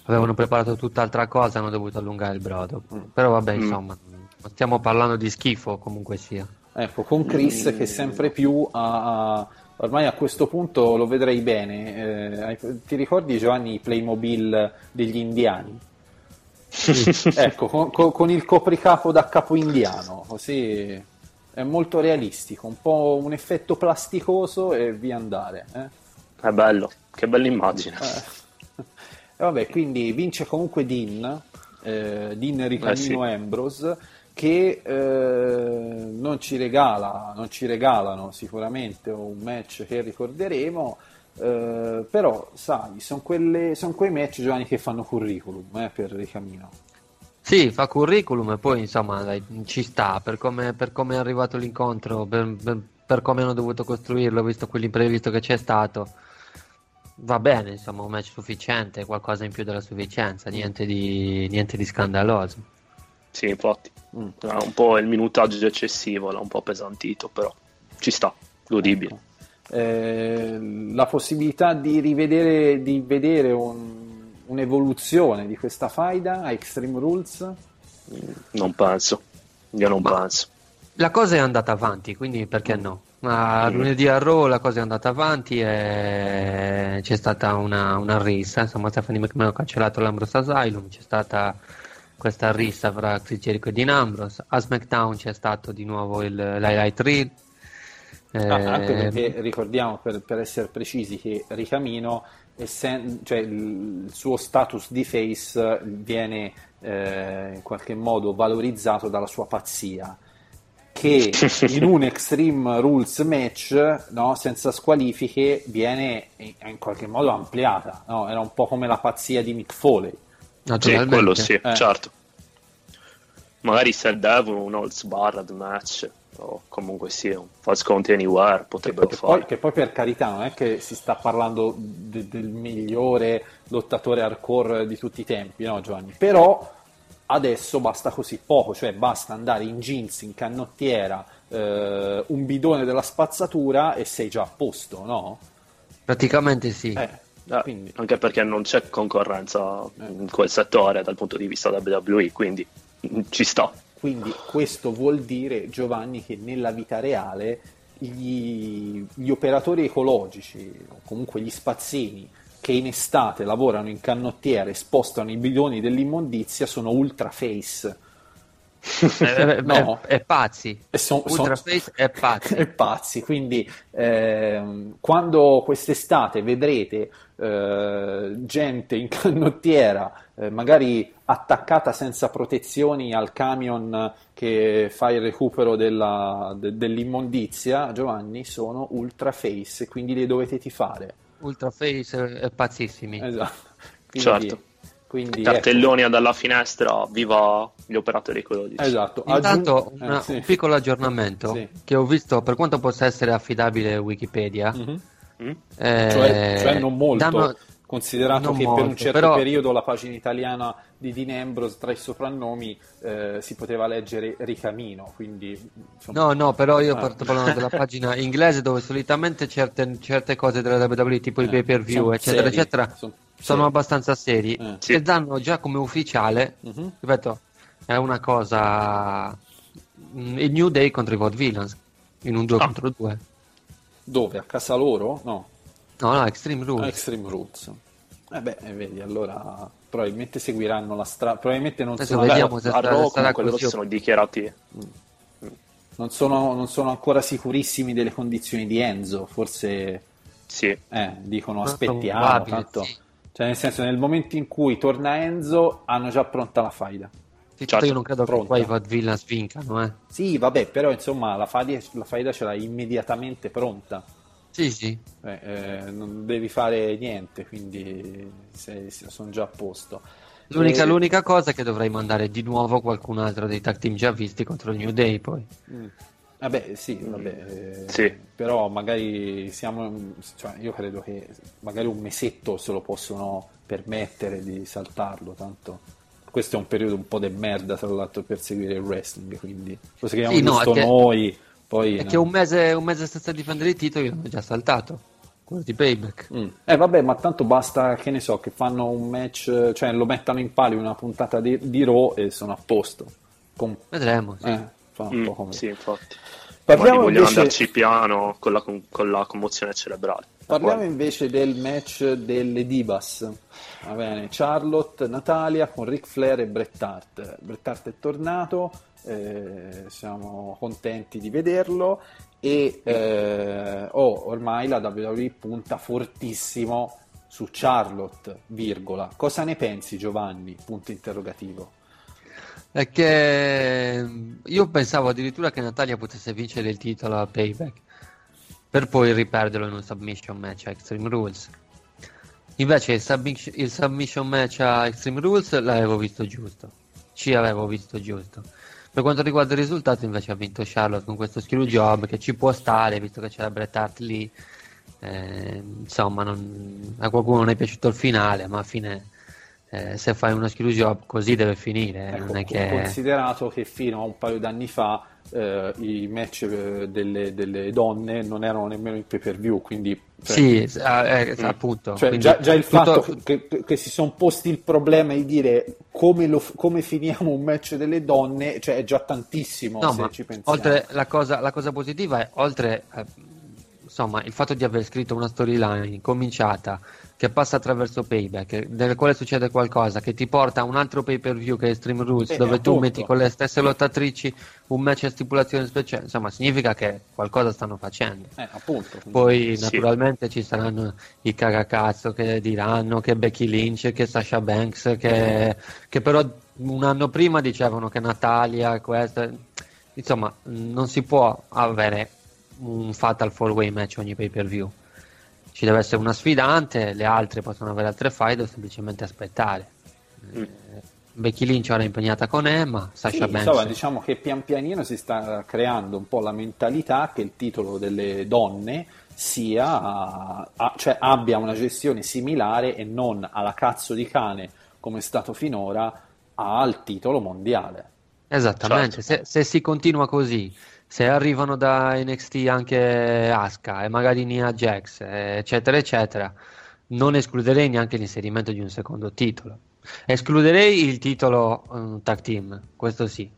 avevano preparato tutt'altra cosa, hanno dovuto allungare il brodo. Mm. Però vabbè, Mm. insomma, non stiamo parlando di schifo comunque sia. Ecco, con Chris che sempre più ha, ormai a questo punto lo vedrei bene. eh, ti ricordi Giovanni i Playmobil degli indiani? [LAUGHS] ecco, con, con- con il copricapo da capo indiano, così è molto realistico, un po' un effetto plasticoso e via andare. eh. è bello che bella immagine Eh. E vabbè, quindi vince comunque Dean, eh, Dean Ricamino Eh sì. Ambrose, che eh, non, ci regala, non ci regalano sicuramente un match che ricorderemo, eh, però sai, sono quei match Giovanni che fanno curriculum eh, per Ricamino. Sì, fa curriculum e poi insomma dai, ci sta per come, per come è arrivato l'incontro, per, per- per come hanno dovuto costruirlo, visto quell'imprevisto che c'è stato. Va bene, insomma, un match sufficiente, qualcosa in più della sufficienza, niente di, niente di scandaloso. sì infatti Mm. un po' il minutaggio eccessivo l'ha un po' pesantito però ci sta godibile Eh, la possibilità di rivedere, di vedere un- un'evoluzione di questa faida a Extreme Rules? non penso. Io non Ma- penso. La cosa è andata avanti, quindi perché no? Ma lunedì a Raw la cosa è andata avanti e c'è stata una, una rissa, insomma Stephanie McMahon ha cancellato l'Ambrose Asylum, c'è stata questa rissa fra Chris Jericho e Dean Ambrose, a SmackDown c'è stato di nuovo il, l'highlight reel, Ah, anche Eh, perché ricordiamo per, per essere precisi che Ricamino, essen- cioè il, il suo status di face viene eh, in qualche modo valorizzato dalla sua pazzia, che [LAUGHS] in un Extreme Rules match, no, senza squalifiche, viene in, qualche modo ampliata. no? Era un po' come la pazzia di Mick Foley. Sì, naturalmente. quello sì, Eh. certo. Magari se devono un Holds Barred match, o comunque sì, un False Count Anywhere, Che, potrebbero che fare. poi, che poi per carità non è che si sta parlando de- del migliore lottatore hardcore di tutti i tempi, no Giovanni? Però adesso basta così poco, cioè basta andare in jeans, in canottiera, eh, un bidone della spazzatura e sei già a posto, no? Praticamente sì. Eh, Eh, Anche perché non c'è concorrenza in quel settore dal punto di vista WWE, quindi ci sta. Quindi questo vuol dire, Giovanni, che nella vita reale gli, gli operatori ecologici, o comunque gli spazzini, che in estate lavorano in canottiere e spostano i bidoni dell'immondizia, sono ultra face. [LAUGHS] Eh, eh, No. è, è pazzi. E son- son- Ultraface è pazzi. [LAUGHS] e pazzi. Quindi ehm, quando quest'estate vedrete eh, gente in canottiera, eh, magari attaccata senza protezioni al camion che fa il recupero della- de- dell'immondizia, Giovanni, sono ultra face, quindi li dovete tifare. Ultraface è, è pazzissimi. Esatto. Quindi, Certo. Quindi, ecco. Cartelloni dalla finestra, viva gli operatori ecologici. Esatto. Intanto Aggiung- una- eh, sì. un piccolo aggiornamento Sì. che ho visto per quanto possa essere affidabile Wikipedia. Mhm. Mm? eh, cioè, cioè non molto, danno- considerato non che per un molto, certo però- periodo la pagina italiana di Dean Ambrose tra i soprannomi eh, si poteva leggere Ricamino, quindi insomma, No, no, però io Ah. parto parlando della pagina [LAUGHS] inglese dove solitamente certe, certe cose della WWE, tipo i Eh, pay per view, sono eccetera, seri, eccetera, son sono seri. abbastanza seri Eh. Sì. e danno già come ufficiale, Mhm. ripeto, è una cosa mm, il New Day contro i Vaudevillains in un 2 Ah. contro 2. Dove? A casa loro? No, No, no, Extreme a Rules. Extreme Roots. Eh beh, eh, vedi, allora probabilmente seguiranno la strada, probabilmente non Adesso sono, Beh, vediamo se a Raw comunque loro si sono dichiarati non sono- non sono ancora sicurissimi delle condizioni di Enzo, forse sì, eh, dicono aspettiamo, tanto... sì. Cioè, nel senso, nel momento in cui torna Enzo, hanno già pronta la faida. Sì, certo, Certo, io non credo pronta. che qua i Vaudevillains vincano, eh. Sì, vabbè, però insomma la faida, la faida ce l'hai immediatamente pronta. Sì, sì. Eh, eh, non devi fare niente, quindi sei- sono già a posto. L'unica, Eh, l'unica cosa è che dovrei mandare di nuovo qualcun altro dei tag team già visti contro il New Day poi. mm. Vabbè, sì, vabbè, eh, Sì. però magari siamo, cioè, io credo che magari un mesetto se lo possono permettere di saltarlo, tanto questo è un periodo un po' de merda tra l'altro per seguire il wrestling, quindi cose che abbiamo Sì, no, è che- noi, poi... È no. che un mese, un mese senza difendere i titoli l'hanno già saltato. Quello di Payback. Mm. Eh vabbè, ma tanto basta che ne so, che fanno un match, cioè lo mettano in palio una puntata di, di Raw e sono a posto. Com- Vedremo. Sì. eh, fa un Mm, po' come- sì, infatti. Parliamo vogliono invece- andarci piano con la, con, la commozione cerebrale. Parliamo invece del match delle Divas. Va bene, Charlotte, Natalia con Ric Flair e Bret Hart. Bret Hart è tornato, eh, siamo contenti di vederlo e eh, oh, ormai la WWE punta fortissimo su Charlotte, virgola. Cosa ne pensi Giovanni? Punto interrogativo. È che mm, io pensavo addirittura che Natalia potesse vincere il titolo a Payback per poi riperderlo in un submission match a Extreme Rules. Invece il, submission- il submission match a Extreme Rules l'avevo visto giusto. Ci avevo visto giusto. Per quanto riguarda il risultato, invece ha vinto Charlotte con questo screw job che ci può stare, visto che c'era Bret Hart lì. Eh, insomma, non- a qualcuno non è piaciuto il finale, ma a fine eh, se fai uno screw job così deve finire. Ecco, non è che... considerato che fino a un paio d'anni fa eh, i match eh, delle, delle donne non erano nemmeno in pay per view, quindi cioè, Sì, ah, eh, appunto. cioè, già, già il tutto- fatto che, che- si sono posti il problema di dire come, lo- come finiamo un match delle donne, cioè è già tantissimo No, oltre la cosa, la cosa positiva è oltre a- insomma, il fatto di aver scritto una storyline cominciata che passa attraverso payback, nel quale succede qualcosa che ti porta a un altro pay per view che è Stream Rules, Eh, dove tu appunto. metti con le stesse lottatrici un match a stipulazione speciale, insomma, significa che qualcosa stanno facendo. Eh, appunto. Poi Sì. naturalmente ci saranno i cagacazzo che diranno che Becky Lynch, che Sasha Banks, che, che però un anno prima dicevano che Natalia, questa... Insomma, non si può avere un fatal four way match ogni pay per view. Ci deve essere una sfidante, le altre possono avere altre fight o semplicemente aspettare. Mm. Eh, Becky Lynch ora è impegnata con Emma, Sì, Sasha Banks. insomma, diciamo che pian pianino si sta creando un po' la mentalità che il titolo delle donne sia, a- cioè abbia una gestione similare e non alla cazzo di cane come è stato finora al titolo mondiale. Esattamente, Certo. se, se si continua così, se arrivano da NXT anche Asuka e magari Nia Jax, eccetera, eccetera, non escluderei neanche l'inserimento di un secondo titolo. Escluderei il titolo eh, tag team, questo sì,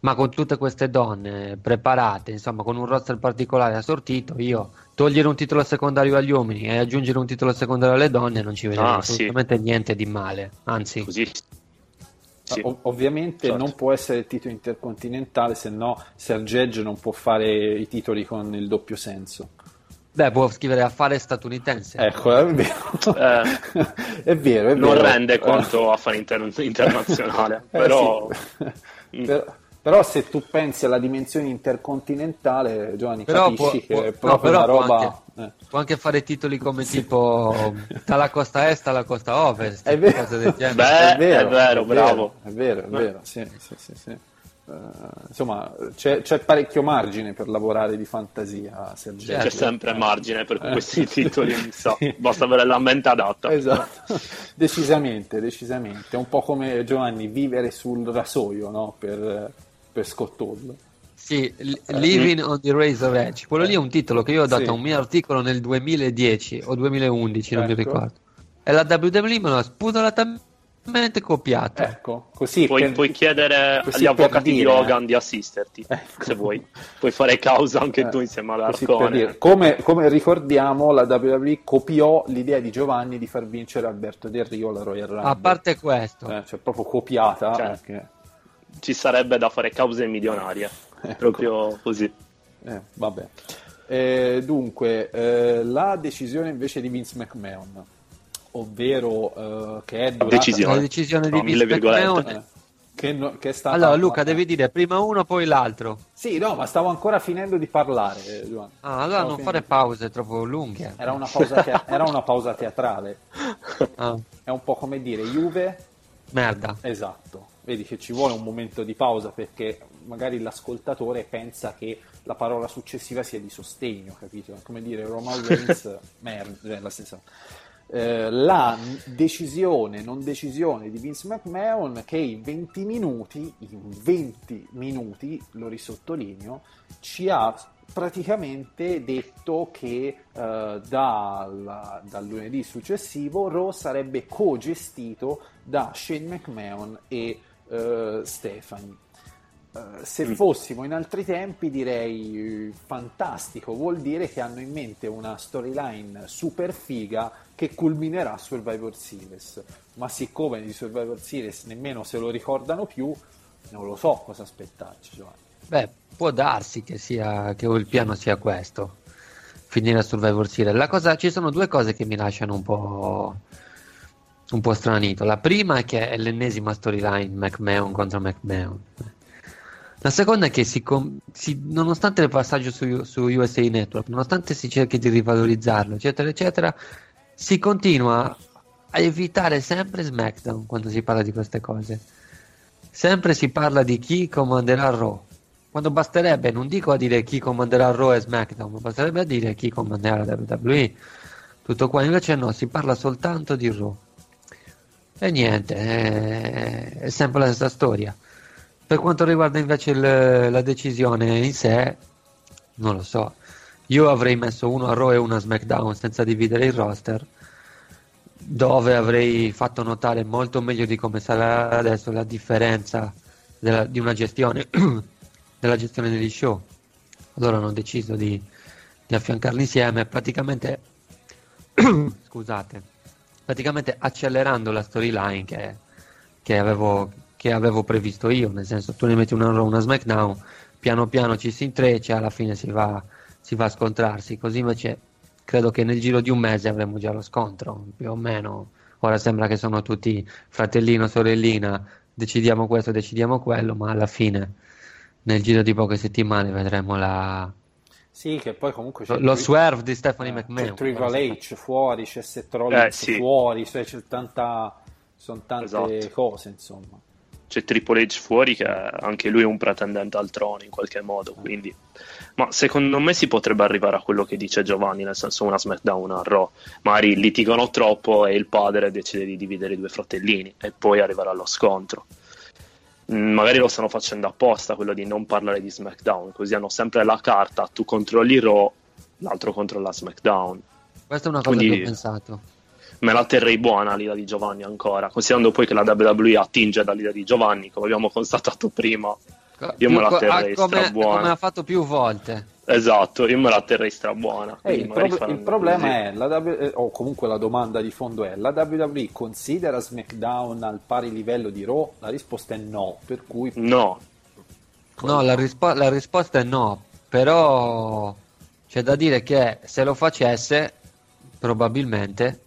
ma con tutte queste donne preparate, insomma, con un roster particolare assortito, io togliere un titolo secondario agli uomini e aggiungere un titolo secondario alle donne non ci vedo Ah, sì. assolutamente niente di male, anzi, Così. Sì. Ov- ovviamente Certo. non può essere il titolo intercontinentale, se no Serge Edge non può fare i titoli con il doppio senso. beh, può scrivere affare statunitense. Ecco, è vero. Eh. [LAUGHS] è vero, è Non vero. rende conto a fare inter- internazionale, [LAUGHS] Eh, però... sì. però, però se tu pensi alla dimensione intercontinentale, Giovanni, Però capisci può- che è può- no, proprio però una può roba... anche- eh. Può anche fare titoli come tipo [LAUGHS] dalla costa est alla costa ovest, È vero. cose del genere. Beh, è vero, è vero, bravo. È vero, è vero, sì, sì, sì, sì. Eh, insomma, c'è, c'è parecchio margine per lavorare di fantasia, Sergio. Certo. C'è sempre margine per Eh. questi titoli, mi sa. Sì. basta avere la mente adatta. Esatto, decisamente, decisamente. È un po' come Giovanni vivere sul rasoio, no? Per, per Scott Hall. Sì, L- Living on the Razor Edge. Quello lì è un titolo che io ho dato Sì. a un mio articolo nel 2010 o 2011, non mi Ecco. ricordo. E la WWE me l'ha spudoratamente copiato. Ecco, così Puoi, per- puoi chiedere così agli avvocati di dire, Hogan di assisterti, Ecco. se vuoi. Puoi fare causa anche eh, tu insieme all'Arcone. Come, come ricordiamo, la WWE copiò l'idea di Giovanni di far vincere Alberto Del Rio alla Royal Rumble. A parte questo, Eh, cioè proprio copiata. Cioè, perché- Ci sarebbe da fare cause milionarie. [LAUGHS] Ecco. Proprio così. Eh, vabbè. Eh, dunque, eh, la decisione invece di Vince McMahon, ovvero eh, che è durata... Decisione. la decisione di No, Vince. McMahon... Eh, che, no- che è stata... Allora Luca, devi dire prima uno poi l'altro. Sì, no, ma stavo ancora finendo di parlare, eh, Giovanni. Ah, allora Stavo non finendo. fare pause troppo lunghe. Era una, pausa te- [LAUGHS] era una pausa teatrale. Ah, È un po' come dire Juve, merda. esatto. Vedi che ci vuole un momento di pausa perché magari l'ascoltatore pensa che la parola successiva sia di sostegno, capito? Come dire Roman Reigns, [LAUGHS] merda, è la stessa. Eh, la decisione, non decisione di Vince McMahon che in 20 minuti, in 20 minuti, lo risottolineo, ci ha praticamente detto che eh, dal, dal lunedì successivo Raw sarebbe co-gestito da Shane McMahon e eh, Stephanie. Eh, se Mm. fossimo in altri tempi direi fantastico, vuol dire che hanno in mente una storyline super figa che culminerà Survivor Series, ma siccome di Survivor Series nemmeno se lo ricordano più, non lo so cosa aspettarci Giovanni. Beh, può darsi che, sia, che il piano sia questo, finire a Survivor Series. La cosa, ci sono due cose che mi lasciano un po', un po' stranito. La prima è che è l'ennesima storyline McMahon contro McMahon. La seconda è che si com- si- nonostante il passaggio su, su USA Network, nonostante si cerchi di rivalorizzarlo, eccetera, eccetera, si continua a evitare sempre SmackDown quando si parla di queste cose. Sempre si parla di chi comanderà Raw. Quando basterebbe, non dico a dire chi comanderà Raw e SmackDown, ma basterebbe a dire chi comanderà la WWE. Tutto qua invece no, si parla soltanto di Raw. E niente, è, sempre la stessa storia. Per quanto riguarda invece il- la decisione in sé, non lo so. Io avrei messo uno a Raw e uno a SmackDown senza dividere il roster, dove avrei fatto notare molto meglio di come sarà adesso la differenza della- di una gestione [CLEARS THROAT] della gestione degli show. Allora hanno deciso di di affiancarli insieme, praticamente [CLEARS THROAT] scusate, praticamente accelerando la storyline che, che, avevo, che avevo previsto io, nel senso tu ne metti una Raw, una SmackDown, piano piano ci si intreccia alla fine si va, si va a scontrarsi, così invece credo che nel giro di un mese avremo già lo scontro, più o meno. Ora sembra che sono tutti fratellino, sorellina, decidiamo questo, decidiamo quello, ma alla fine nel giro di poche settimane vedremo la... Sì, che poi comunque c'è lo, lo Tri- swerve di Stephanie eh, McMahon. c'è Triple H fuori, c'è Seth Rollins Eh, sì. fuori, cioè c'è tanta, sono tante Esatto. cose, insomma. c'è Triple H fuori che anche lui è un pretendente al trono in qualche modo quindi ma secondo me si potrebbe arrivare a quello che dice Giovanni nel senso una SmackDown una Raw magari litigano troppo e il padre decide di dividere i due fratellini e poi arrivare allo scontro magari lo stanno facendo apposta quello di non parlare di SmackDown così hanno sempre la carta tu controlli Raw l'altro controlla SmackDown Questa è una cosa Quindi- che ho pensato. me la terrei buona l'idea di Giovanni ancora, considerando poi che la WWE attinge dall'idea di Giovanni, come abbiamo constatato prima. Io me la co- terrei ah, come, strabuona. come ha fatto più volte. Esatto, io me la terrei strabuona. Quindi il, prob- il problema così. è, la W- eh, o comunque la domanda di fondo è, la WWE considera SmackDown al pari livello di Raw? La risposta è no, per cui No, No, la, rispo- la risposta è no, però c'è da dire che se lo facesse probabilmente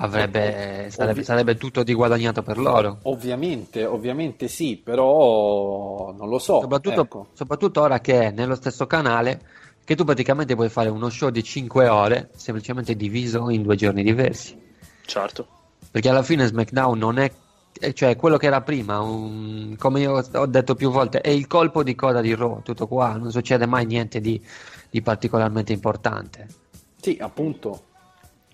avrebbe, sarebbe, sarebbe tutto di guadagnato per loro. ovviamente, ovviamente sì, però non lo so. Soprattutto, ecco. soprattutto ora che è nello stesso canale, che tu praticamente puoi fare uno show di 5 ore semplicemente diviso in due giorni diversi. certo. Perché alla fine SmackDown non è, cioè quello che era prima, un- come io ho detto più volte, è il colpo di coda di Raw, tutto qua, non succede mai niente di, di particolarmente importante. Sì, appunto,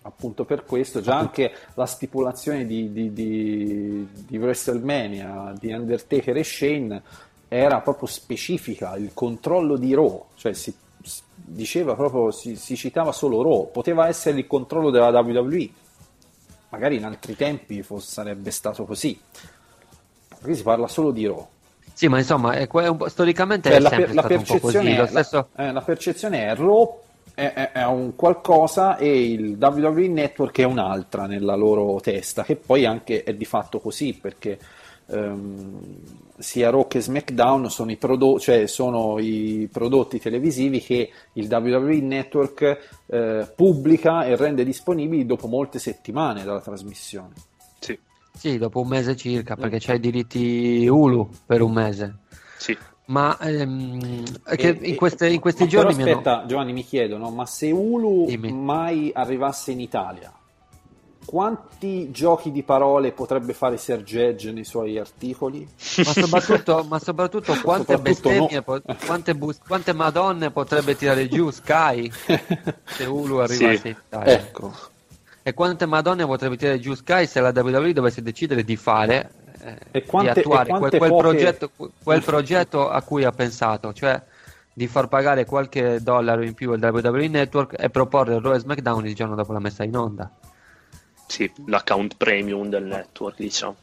appunto per questo, già anche la stipulazione di, di, di, di WrestleMania di Undertaker e Shane era proprio specifica, il controllo di Raw, cioè si, diceva proprio, si, si citava solo Raw, poteva essere il controllo della WWE, magari in altri tempi fosse- sarebbe stato così, qui si parla solo di Raw. Sì, ma insomma, è, è un po'- storicamente Beh, è la, per- la così. percezione è, la- stesso, eh, la percezione è Raw è, è- un qualcosa e il WWE Network è un'altra nella loro testa, che poi anche è di fatto così perché ehm, sia Raw che SmackDown sono i, prodo- cioè sono i prodotti televisivi che il WWE Network eh, pubblica e rende disponibili dopo molte settimane dalla trasmissione. Sì, sì, dopo un mese circa, Mm. perché c'hai i diritti Hulu per un mese. sì. Ma ehm, E- in, queste- in questi giorni però mi hanno- aspetta, Giovanni, mi chiedono, ma se Hulu Dimmi. mai arrivasse in Italia, quanti giochi di parole potrebbe fare Serge Edge nei suoi articoli? Ma soprattutto, ma soprattutto [LAUGHS] quante Soprattutto bestemmie, no. quante, bus- quante madonne potrebbe tirare giù Sky se Hulu [LAUGHS] arrivasse Sì. in Italia. ecco, E quante madonne potrebbe tirare giù Sky se la WWE dovesse decidere di fare, eh, E quante- di attuare e quel, quel poche- progetto, quel progetto a cui ha pensato, cioè di far pagare qualche dollaro in più al WWE Network e proporre Raw e SmackDown il giorno dopo la messa in onda. Sì, l'account premium del network, diciamo.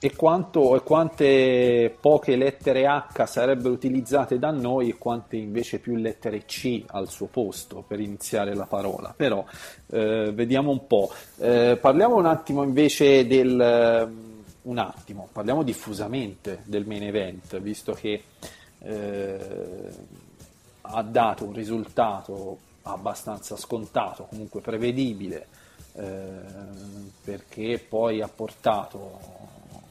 e, quanto, e quante poche lettere H sarebbero utilizzate da noi e quante invece più lettere C al suo posto per iniziare la parola. Però eh, vediamo un po'. Eh, parliamo un attimo invece del... un attimo, parliamo diffusamente del main event, visto che eh, ha dato un risultato abbastanza scontato, comunque prevedibile, eh, perché poi ha portato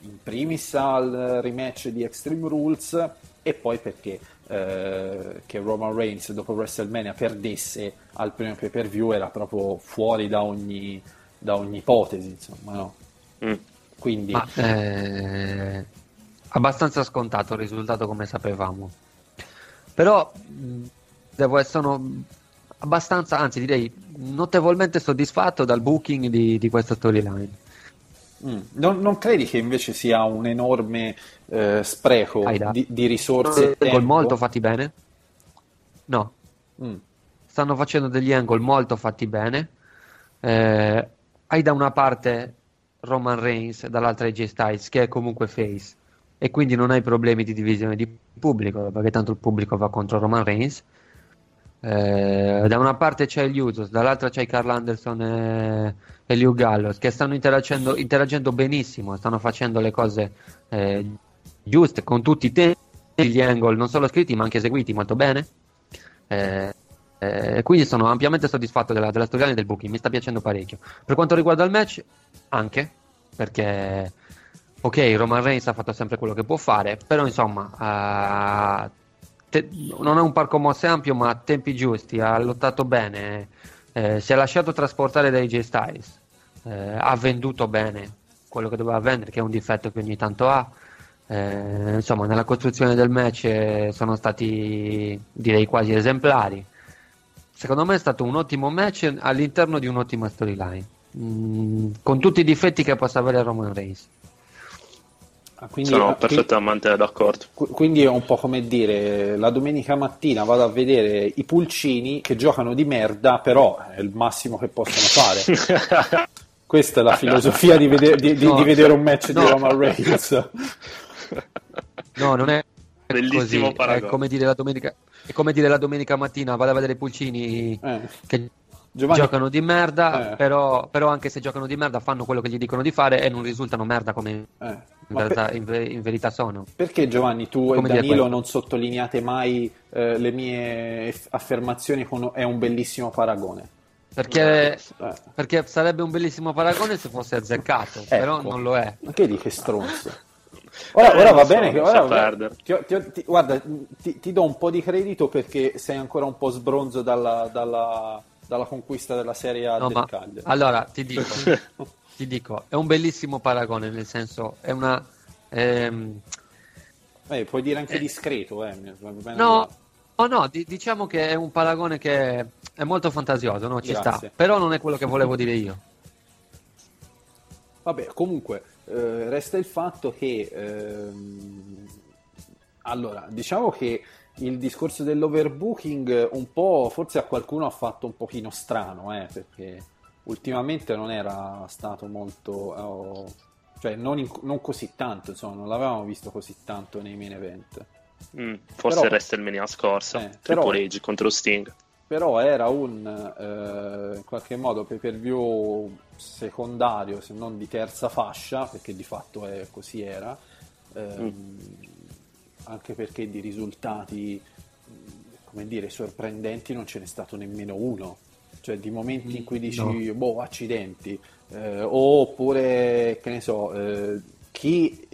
in primis al rematch di Extreme Rules e poi perché eh, che Roman Reigns dopo WrestleMania perdesse al primo pay per view era proprio fuori da ogni, da ogni ipotesi, insomma, no? Mm. Quindi Ma eh, abbastanza scontato il risultato come sapevamo. Però devo essere abbastanza, anzi direi notevolmente soddisfatto dal booking di, di questa storyline. Mm. Non, non credi che invece sia un enorme eh, spreco di, di risorse Angle tempo? molto fatti bene? No, Mm. stanno facendo degli angle molto fatti bene. Eh, hai da una parte Roman Reigns, dall'altra AJ Styles, che è comunque face, e quindi non hai problemi di divisione di pubblico, perché tanto il pubblico va contro Roman Reigns. Eh, da una parte c'è il Usos, dall'altra c'è Carl Anderson e, e Liu Gallos che stanno interagendo, interagendo benissimo, stanno facendo le cose eh, giuste con tutti i tempi, gli angle non solo scritti ma anche eseguiti molto bene. Eh, eh, quindi sono ampiamente soddisfatto della, della storyline del booking, mi sta piacendo parecchio. Per quanto riguarda il match, anche perché ok, Roman Reigns ha fatto sempre quello che può fare, però insomma uh, te, non è un parco mosse ampio, ma a tempi giusti, ha lottato bene, eh, si è lasciato trasportare da AJ Styles, eh, ha venduto bene quello che doveva vendere, che è un difetto che ogni tanto ha. Eh, insomma, nella costruzione del match eh, sono stati direi quasi esemplari. Secondo me è stato un ottimo match all'interno di un'ottima storyline, mm, con tutti i difetti che possa avere Roman Reigns. Ah, quindi, Sono perfettamente quindi, d'accordo. Quindi è un po' come dire la domenica mattina vado a vedere i pulcini che giocano di merda, però è il massimo che possono fare. [LAUGHS] Questa è la filosofia di, vede- di, di, no, di vedere un match no. di Roman Reigns. No, non è bellissimo così. È come, dire la domenica, è come dire la domenica mattina vado a vedere i pulcini eh. che Giovanni... giocano di merda, eh. però, però, anche se giocano di merda fanno quello che gli dicono di fare e non risultano merda come eh. in, realtà, per... in, in, verità sono. Perché Giovanni tu come e Danilo non sottolineate mai eh, le mie affermazioni con è un bellissimo paragone? Perché, eh. perché, sarebbe un bellissimo paragone se fosse azzeccato, ecco. però non lo è. Ma che di che stronzo? Ora, ora va bene che ora, ti, ti, ti, guarda, ti, do un po' di credito perché sei ancora un po' sbronzo dalla, dalla dalla conquista della Serie A no, del Cagliari. Allora, ti dico, [LAUGHS] ti dico, è un bellissimo paragone, nel senso, è una... Ehm... Eh, puoi dire anche eh... discreto, eh. No, oh, no, di- diciamo che è un paragone che è molto fantasioso, no? Ci Grazie. sta, però non è quello che volevo dire io. Vabbè, comunque, eh, resta il fatto che... Ehm... Allora, diciamo che il discorso dell'overbooking un po' forse a qualcuno ha fatto un pochino strano, eh, perché ultimamente non era stato molto... Oh, cioè non, in, non, così tanto, insomma, non l'avevamo visto così tanto nei main event. Mm, forse però, WrestleMania scorsa, eh, Triple però, H contro Sting. Però era un, eh, in qualche modo, pay per view secondario, se non di terza fascia, perché di fatto è, così era. Eh, mm anche perché di risultati come dire, sorprendenti non ce n'è stato nemmeno uno. Cioè di momenti in cui dici, no. boh, accidenti, eh, oppure, che ne so, eh, chi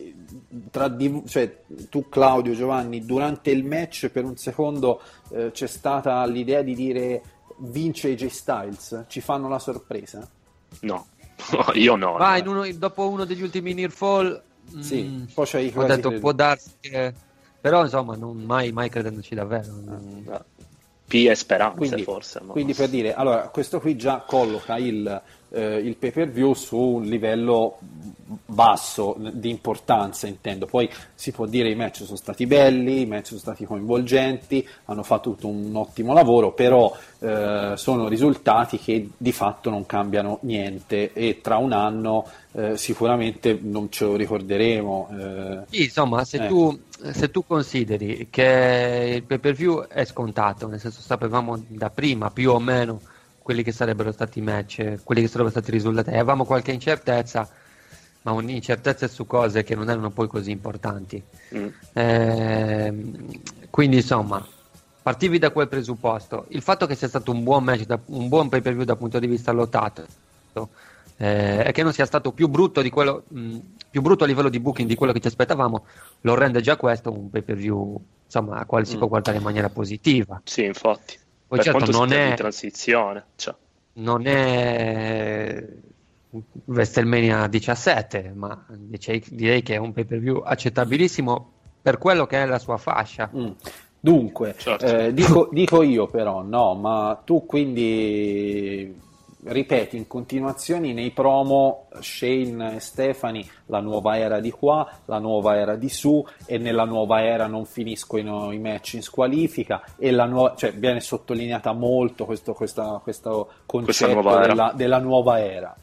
tra di, cioè, tu Claudio Giovanni durante il match per un secondo eh, c'è stata l'idea di dire vince AJ Styles ci fanno la sorpresa no [LAUGHS] io no vai uno, dopo uno degli ultimi near fall sì, mh, mm, poi c'hai ho detto credo. può darsi che però insomma, non mai, mai credendoci davvero. Mm. P e speranze quindi, forse. Ma... Quindi per dire, allora, questo qui già colloca il, eh, il pay per view su un livello basso di importanza intendo poi si può dire i match sono stati belli i match sono stati coinvolgenti hanno fatto tutto un ottimo lavoro però eh, sono risultati che di fatto non cambiano niente e tra un anno eh, sicuramente non ce lo ricorderemo eh. sì, insomma se, tu, se tu consideri che il pay per view è scontato nel senso sapevamo da prima più o meno quelli che sarebbero stati i match, quelli che sarebbero stati i risultati. Avevamo qualche incertezza, ma un'incertezza su cose che non erano poi così importanti. Mm. Eh, quindi insomma, partivi da quel presupposto. Il fatto che sia stato un buon match, da, un buon pay per view dal punto di vista lottato, eh, e che non sia stato più brutto, quello, mh, più brutto, a livello di booking di quello che ci aspettavamo, lo rende già questo un pay per view insomma, a quale si mm. può guardare in maniera positiva. Sì, infatti. Poi per certo non è in transizione, cioè. non è WrestleMania 17, ma direi che è un pay per view accettabilissimo per quello che è la sua fascia. Mm. Dunque, certo. eh, dico, dico, io però, no, ma tu quindi ripeti in continuazione nei promo Shane e Stefani la nuova era di qua, la nuova era di su e nella nuova era non finiscono i match in squalifica e la nuova, cioè viene sottolineata molto questo, questa, questo concetto nuova della, della, nuova era.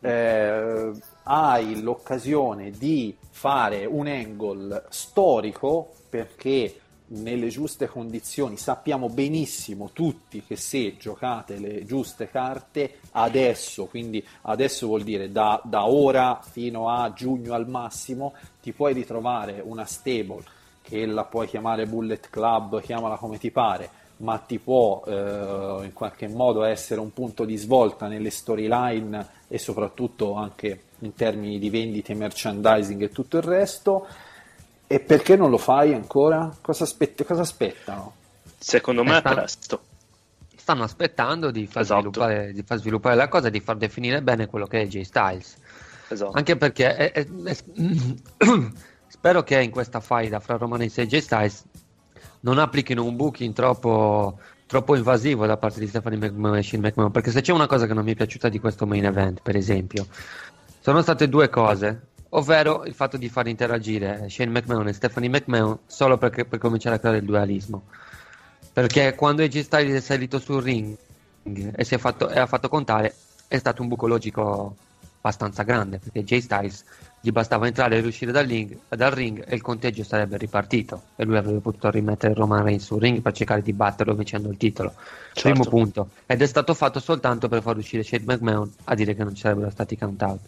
Eh, hai l'occasione di fare un angle storico perché nelle giuste condizioni. Sappiamo benissimo tutti che se giocate le giuste carte adesso, quindi adesso vuol dire da, da ora fino a giugno al massimo, ti puoi ritrovare una stable che la puoi chiamare Bullet Club, chiamala come ti pare, ma ti può eh, in qualche modo essere un punto di svolta nelle storyline e soprattutto anche in termini di vendite, merchandising e tutto il resto. E perché non lo fai ancora? Cosa, aspett- cosa aspettano? Secondo me Eh, è sta- presto. Stanno aspettando di far, Esatto. sviluppare, di far sviluppare la cosa e di far definire bene quello che è J Styles. Esatto. Anche perché è- è- è- [COUGHS] spero che in questa faida fra Roman Reigns e J Styles non applichino un booking troppo, troppo invasivo da parte di Stephanie McMahon e Shane McMahon. Perché se c'è una cosa che non mi è piaciuta di questo main event, per esempio, sono state due cose. Ovvero il fatto di far interagire Shane McMahon e Stephanie McMahon solo perché, per cominciare a creare il dualismo. Perché quando AJ Styles è salito sul ring e, si è fatto, e ha fatto contare, è stato un buco logico abbastanza grande. Perché Jay Styles gli bastava entrare e uscire dal ring, dal ring e il conteggio sarebbe ripartito. E lui avrebbe potuto rimettere Roman Reigns sul ring per cercare di batterlo vincendo il titolo. Certo. Primo punto. Ed è stato fatto soltanto per far uscire Shane McMahon a dire che non ci sarebbero stati count out.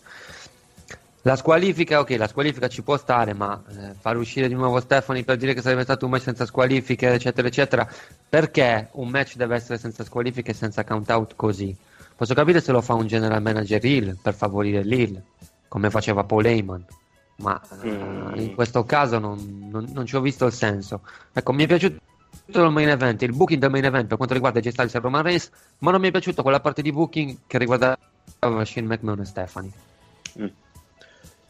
La squalifica, ok, la squalifica ci può stare, ma eh, far uscire di nuovo Stephanie per dire che sarebbe stato un match senza squalifiche, eccetera, eccetera, perché un match deve essere senza squalifiche e senza count out così? Posso capire se lo fa un general manager heel per favorire l'heal, come faceva Paul Heyman, ma eh, Mm. in questo caso non, non- non ci ho visto il senso. Ecco, mi è piaciuto il main event, il booking del main event per quanto riguarda J Styles e Roman Reigns, ma non mi è piaciuta quella parte di booking che riguardava Shane McMahon e Stephanie. Mm.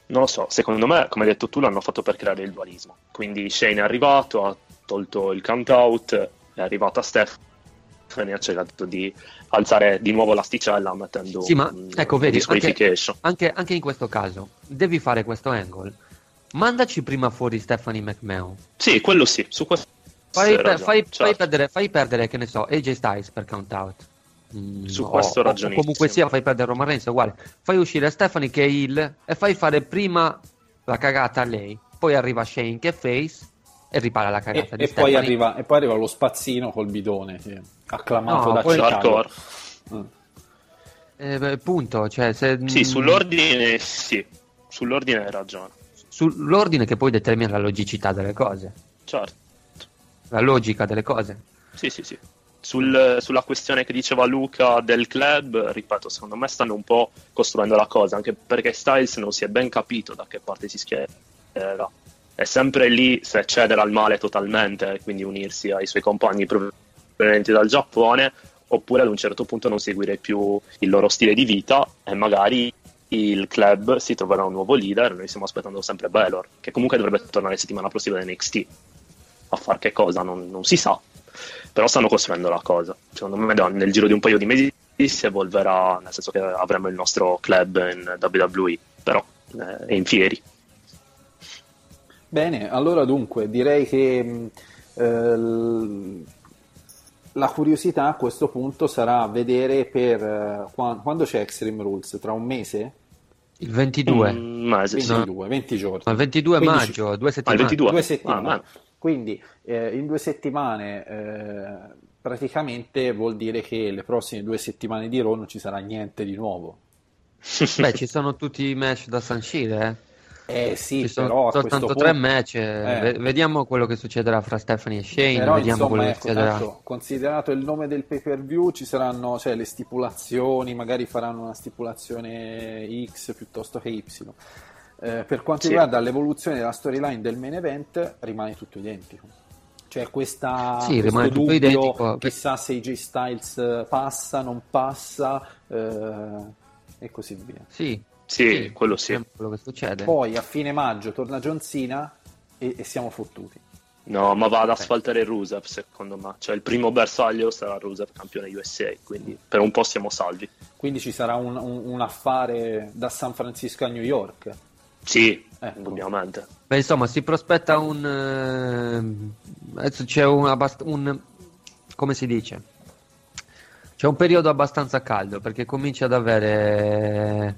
Non lo so, secondo me, come hai detto tu, l'hanno fatto per creare il dualismo. Quindi Shane è arrivato, ha tolto il count out, è arrivata Stephanie ha cercato di alzare di nuovo l'asticella mettendo Sì, ma un- ecco, vedi, anche, disqualification. anche- anche in questo caso devi fare questo angle. Mandaci prima fuori Stephanie McMahon. Sì, quello sì, su questo Fai, per- fai- certo. fai perdere, fai perdere, che ne so, AJ Styles per count out. Mm, Su o- questo o- ragionissimo. o comunque sia, fai perdere Roman Reigns, è uguale. Fai uscire Stephanie che è heel e fai fare prima la cagata a lei. Poi arriva Shane che è face e ripara la E, cagata di e poi Stephanie. arriva, e poi arriva lo spazzino col bidone, sì, acclamato No, da poi-. Mm. Eh, punto, cioè, se, Sì, sull'ordine sì, sull'ordine hai ragione. sull'ordine che poi determina la logicità delle cose, Certo. la logica delle cose. Sì, sì, sì. Sul- sulla questione che diceva Luca del club, ripeto, secondo me stanno un po' costruendo la cosa, anche perché Styles non si è ben capito da che parte si schiererà. È sempre lì se cedere al male totalmente, quindi unirsi ai suoi compagni provenienti dal Giappone, oppure ad un certo punto non seguire più il loro stile di vita e magari il club si troverà un nuovo leader. Noi stiamo aspettando sempre Baylor, che comunque dovrebbe tornare settimana prossima da NXT. A far che cosa non, non si sa, però stanno costruendo la cosa. Secondo me nel giro di un paio di mesi si evolverà, nel senso che avremo il nostro club in WWE, però eh, è in fieri. Bene, allora dunque direi che mh, eh, la curiosità a questo punto sarà vedere per eh, qua- quando c'è Extreme Rules, tra un mese? Il 22, Un mese, sì. 22, 20 giorni. ma il 22 15 maggio, due Ah, il settimane. 22. Due Ah, settimane. Quindi eh, in due settimane eh, praticamente vuol dire che le prossime due settimane di Raw non ci sarà niente di nuovo. [LAUGHS] Beh, ci sono tutti i match da sancire, eh. Eh sì, Ci sono però a soltanto questo tre punto- match. eh, Eh. ve- Vediamo quello che succederà fra Stephanie e Shane. Però vediamo insomma, quello che ecco, succederà. tanto, considerato il nome del pay per view, ci saranno cioè, le stipulazioni, magari faranno una stipulazione X piuttosto che Y. Eh, per quanto Sì. riguarda l'evoluzione della storyline del main event, rimane tutto identico. Cioè, questa, Sì, rimane questo tutto dubbio, identico. chissà se AJ Styles eh, passa, non passa, eh, e così via. Sì, Sì, quello sì. quello che succede. Poi a fine maggio torna John Cena e, e siamo fottuti. No, ma va ad asfaltare Rusev secondo me. Cioè il primo bersaglio sarà Rusev campione USA, quindi per un po' siamo salvi. Quindi ci sarà un, un- un affare da San Francisco a New York. Sì, Ecco. indubbiamente. Beh, insomma, si prospetta un. ehm, adesso c'è un, un. come si dice? C'è un periodo abbastanza caldo perché comincia ad avere.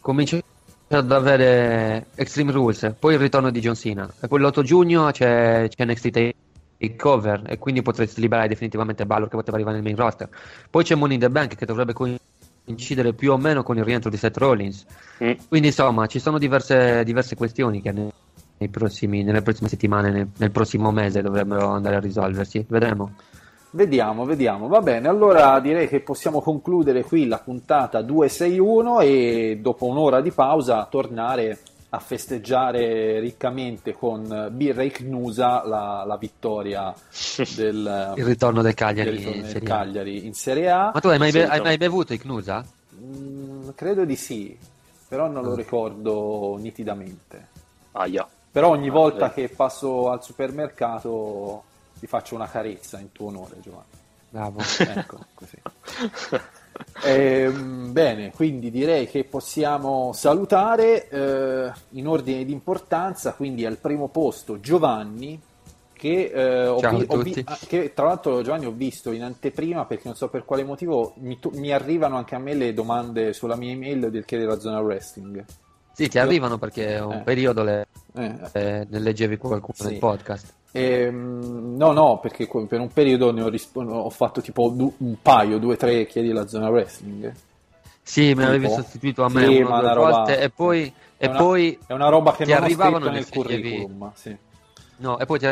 Comincia ad avere Extreme Rules, poi il ritorno di John Cena. E poi l'8 giugno c'è, c'è NXT cover e quindi potresti liberare definitivamente Balor che poteva arrivare nel main roster. Poi c'è Money in the Bank che dovrebbe coincidere più o meno con il rientro di Seth Rollins. Mm. Quindi insomma ci sono diverse, diverse questioni che nei, nei prossimi, nelle prossime settimane, nel, nel prossimo mese dovrebbero andare a risolversi. Vedremo. Vediamo, vediamo. Va bene, allora direi che possiamo concludere qui la puntata 261 e dopo un'ora di pausa tornare a festeggiare riccamente con birra e Cnusa la, la vittoria [LAUGHS] del il ritorno del Cagliari, ritorno in, del serie Cagliari in Serie A. Ma tu hai mai, be- hai mai bevuto i Cnusa? Mm, credo di sì, però non lo Ah. ricordo nitidamente. Aia. Però ogni Ah, volta eh. che passo al supermercato ti faccio una carezza in tuo onore, Giovanni. Bravo. Ecco, così. [LAUGHS] Ehm, bene, quindi direi che possiamo salutare eh, in ordine di importanza, quindi al primo posto Giovanni, che, eh, ho vi- ho vi- ah, che tra l'altro Giovanni ho visto in anteprima perché non so per quale motivo mi, to- mi arrivano anche a me le domande sulla mia email del che della zona wrestling. Sì, ti arrivano perché un Eh. periodo le, Eh, eh, ne leggevi qualcuno Sì. nel podcast. Ehm, no, no, perché per un periodo ne ho, risp- ho fatto tipo du- un paio, due, tre chiedi la zona wrestling. Sì, me l'avevi sostituito a me Sì, una roba- volte e poi, È e una- poi È una roba che ti non arrivavano nel curriculum. Sì. no, e poi ti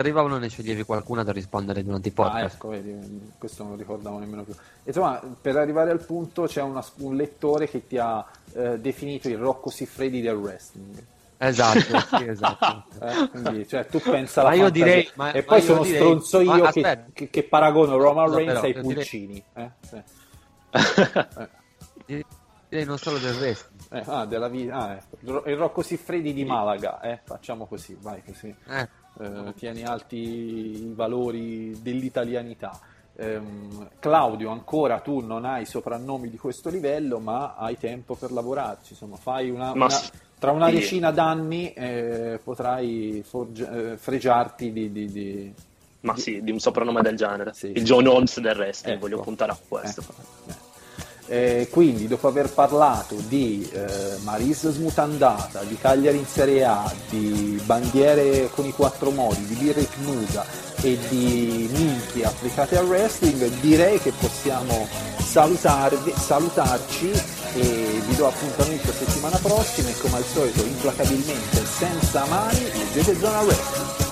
arrivavano ne sceglievi qualcuna da rispondere durante i Ah, podcast. ecco, vedi, questo non lo ricordavo nemmeno più. Insomma, per arrivare al punto c'è una- un lettore che ti ha eh, definito il Rocco Siffredi del wrestling. Esatto, sì, [LAUGHS] esatto. Eh, quindi, cioè, tu pensa alla Ma io direi- ma- e ma poi sono direi- stronzo ma io che, aspetta. che- che paragono Roman Reigns ai io direi- pulcini. eh? Sì. [LAUGHS] Direi non solo del resto. Eh, ah, della vi- ah, ecco. il Rocco Siffredi di Malaga, eh? facciamo così, vai così. Eh, Eh, tieni alti i valori dell'italianità. Ehm, Claudio, ancora tu non hai soprannomi di questo livello, ma hai tempo per lavorarci. Insomma, fai una, una- tra una decina d'anni eh, potrai forge- eh, fregiarti di, di- di- Ma sì, di un soprannome del genere. Sì. Il John Holmes del wrestling, Ecco. voglio puntare a questo. Ecco, eh. Quindi, dopo aver parlato di eh, Maris smutandata, di Cagliari in Serie A, di bandiere con i quattro modi, di birra Knusa e di minchie applicate al wrestling, direi che possiamo salutarvi, salutarci e vi do appuntamento settimana prossima e come al solito implacabilmente senza mani leggete Zona Wrestling.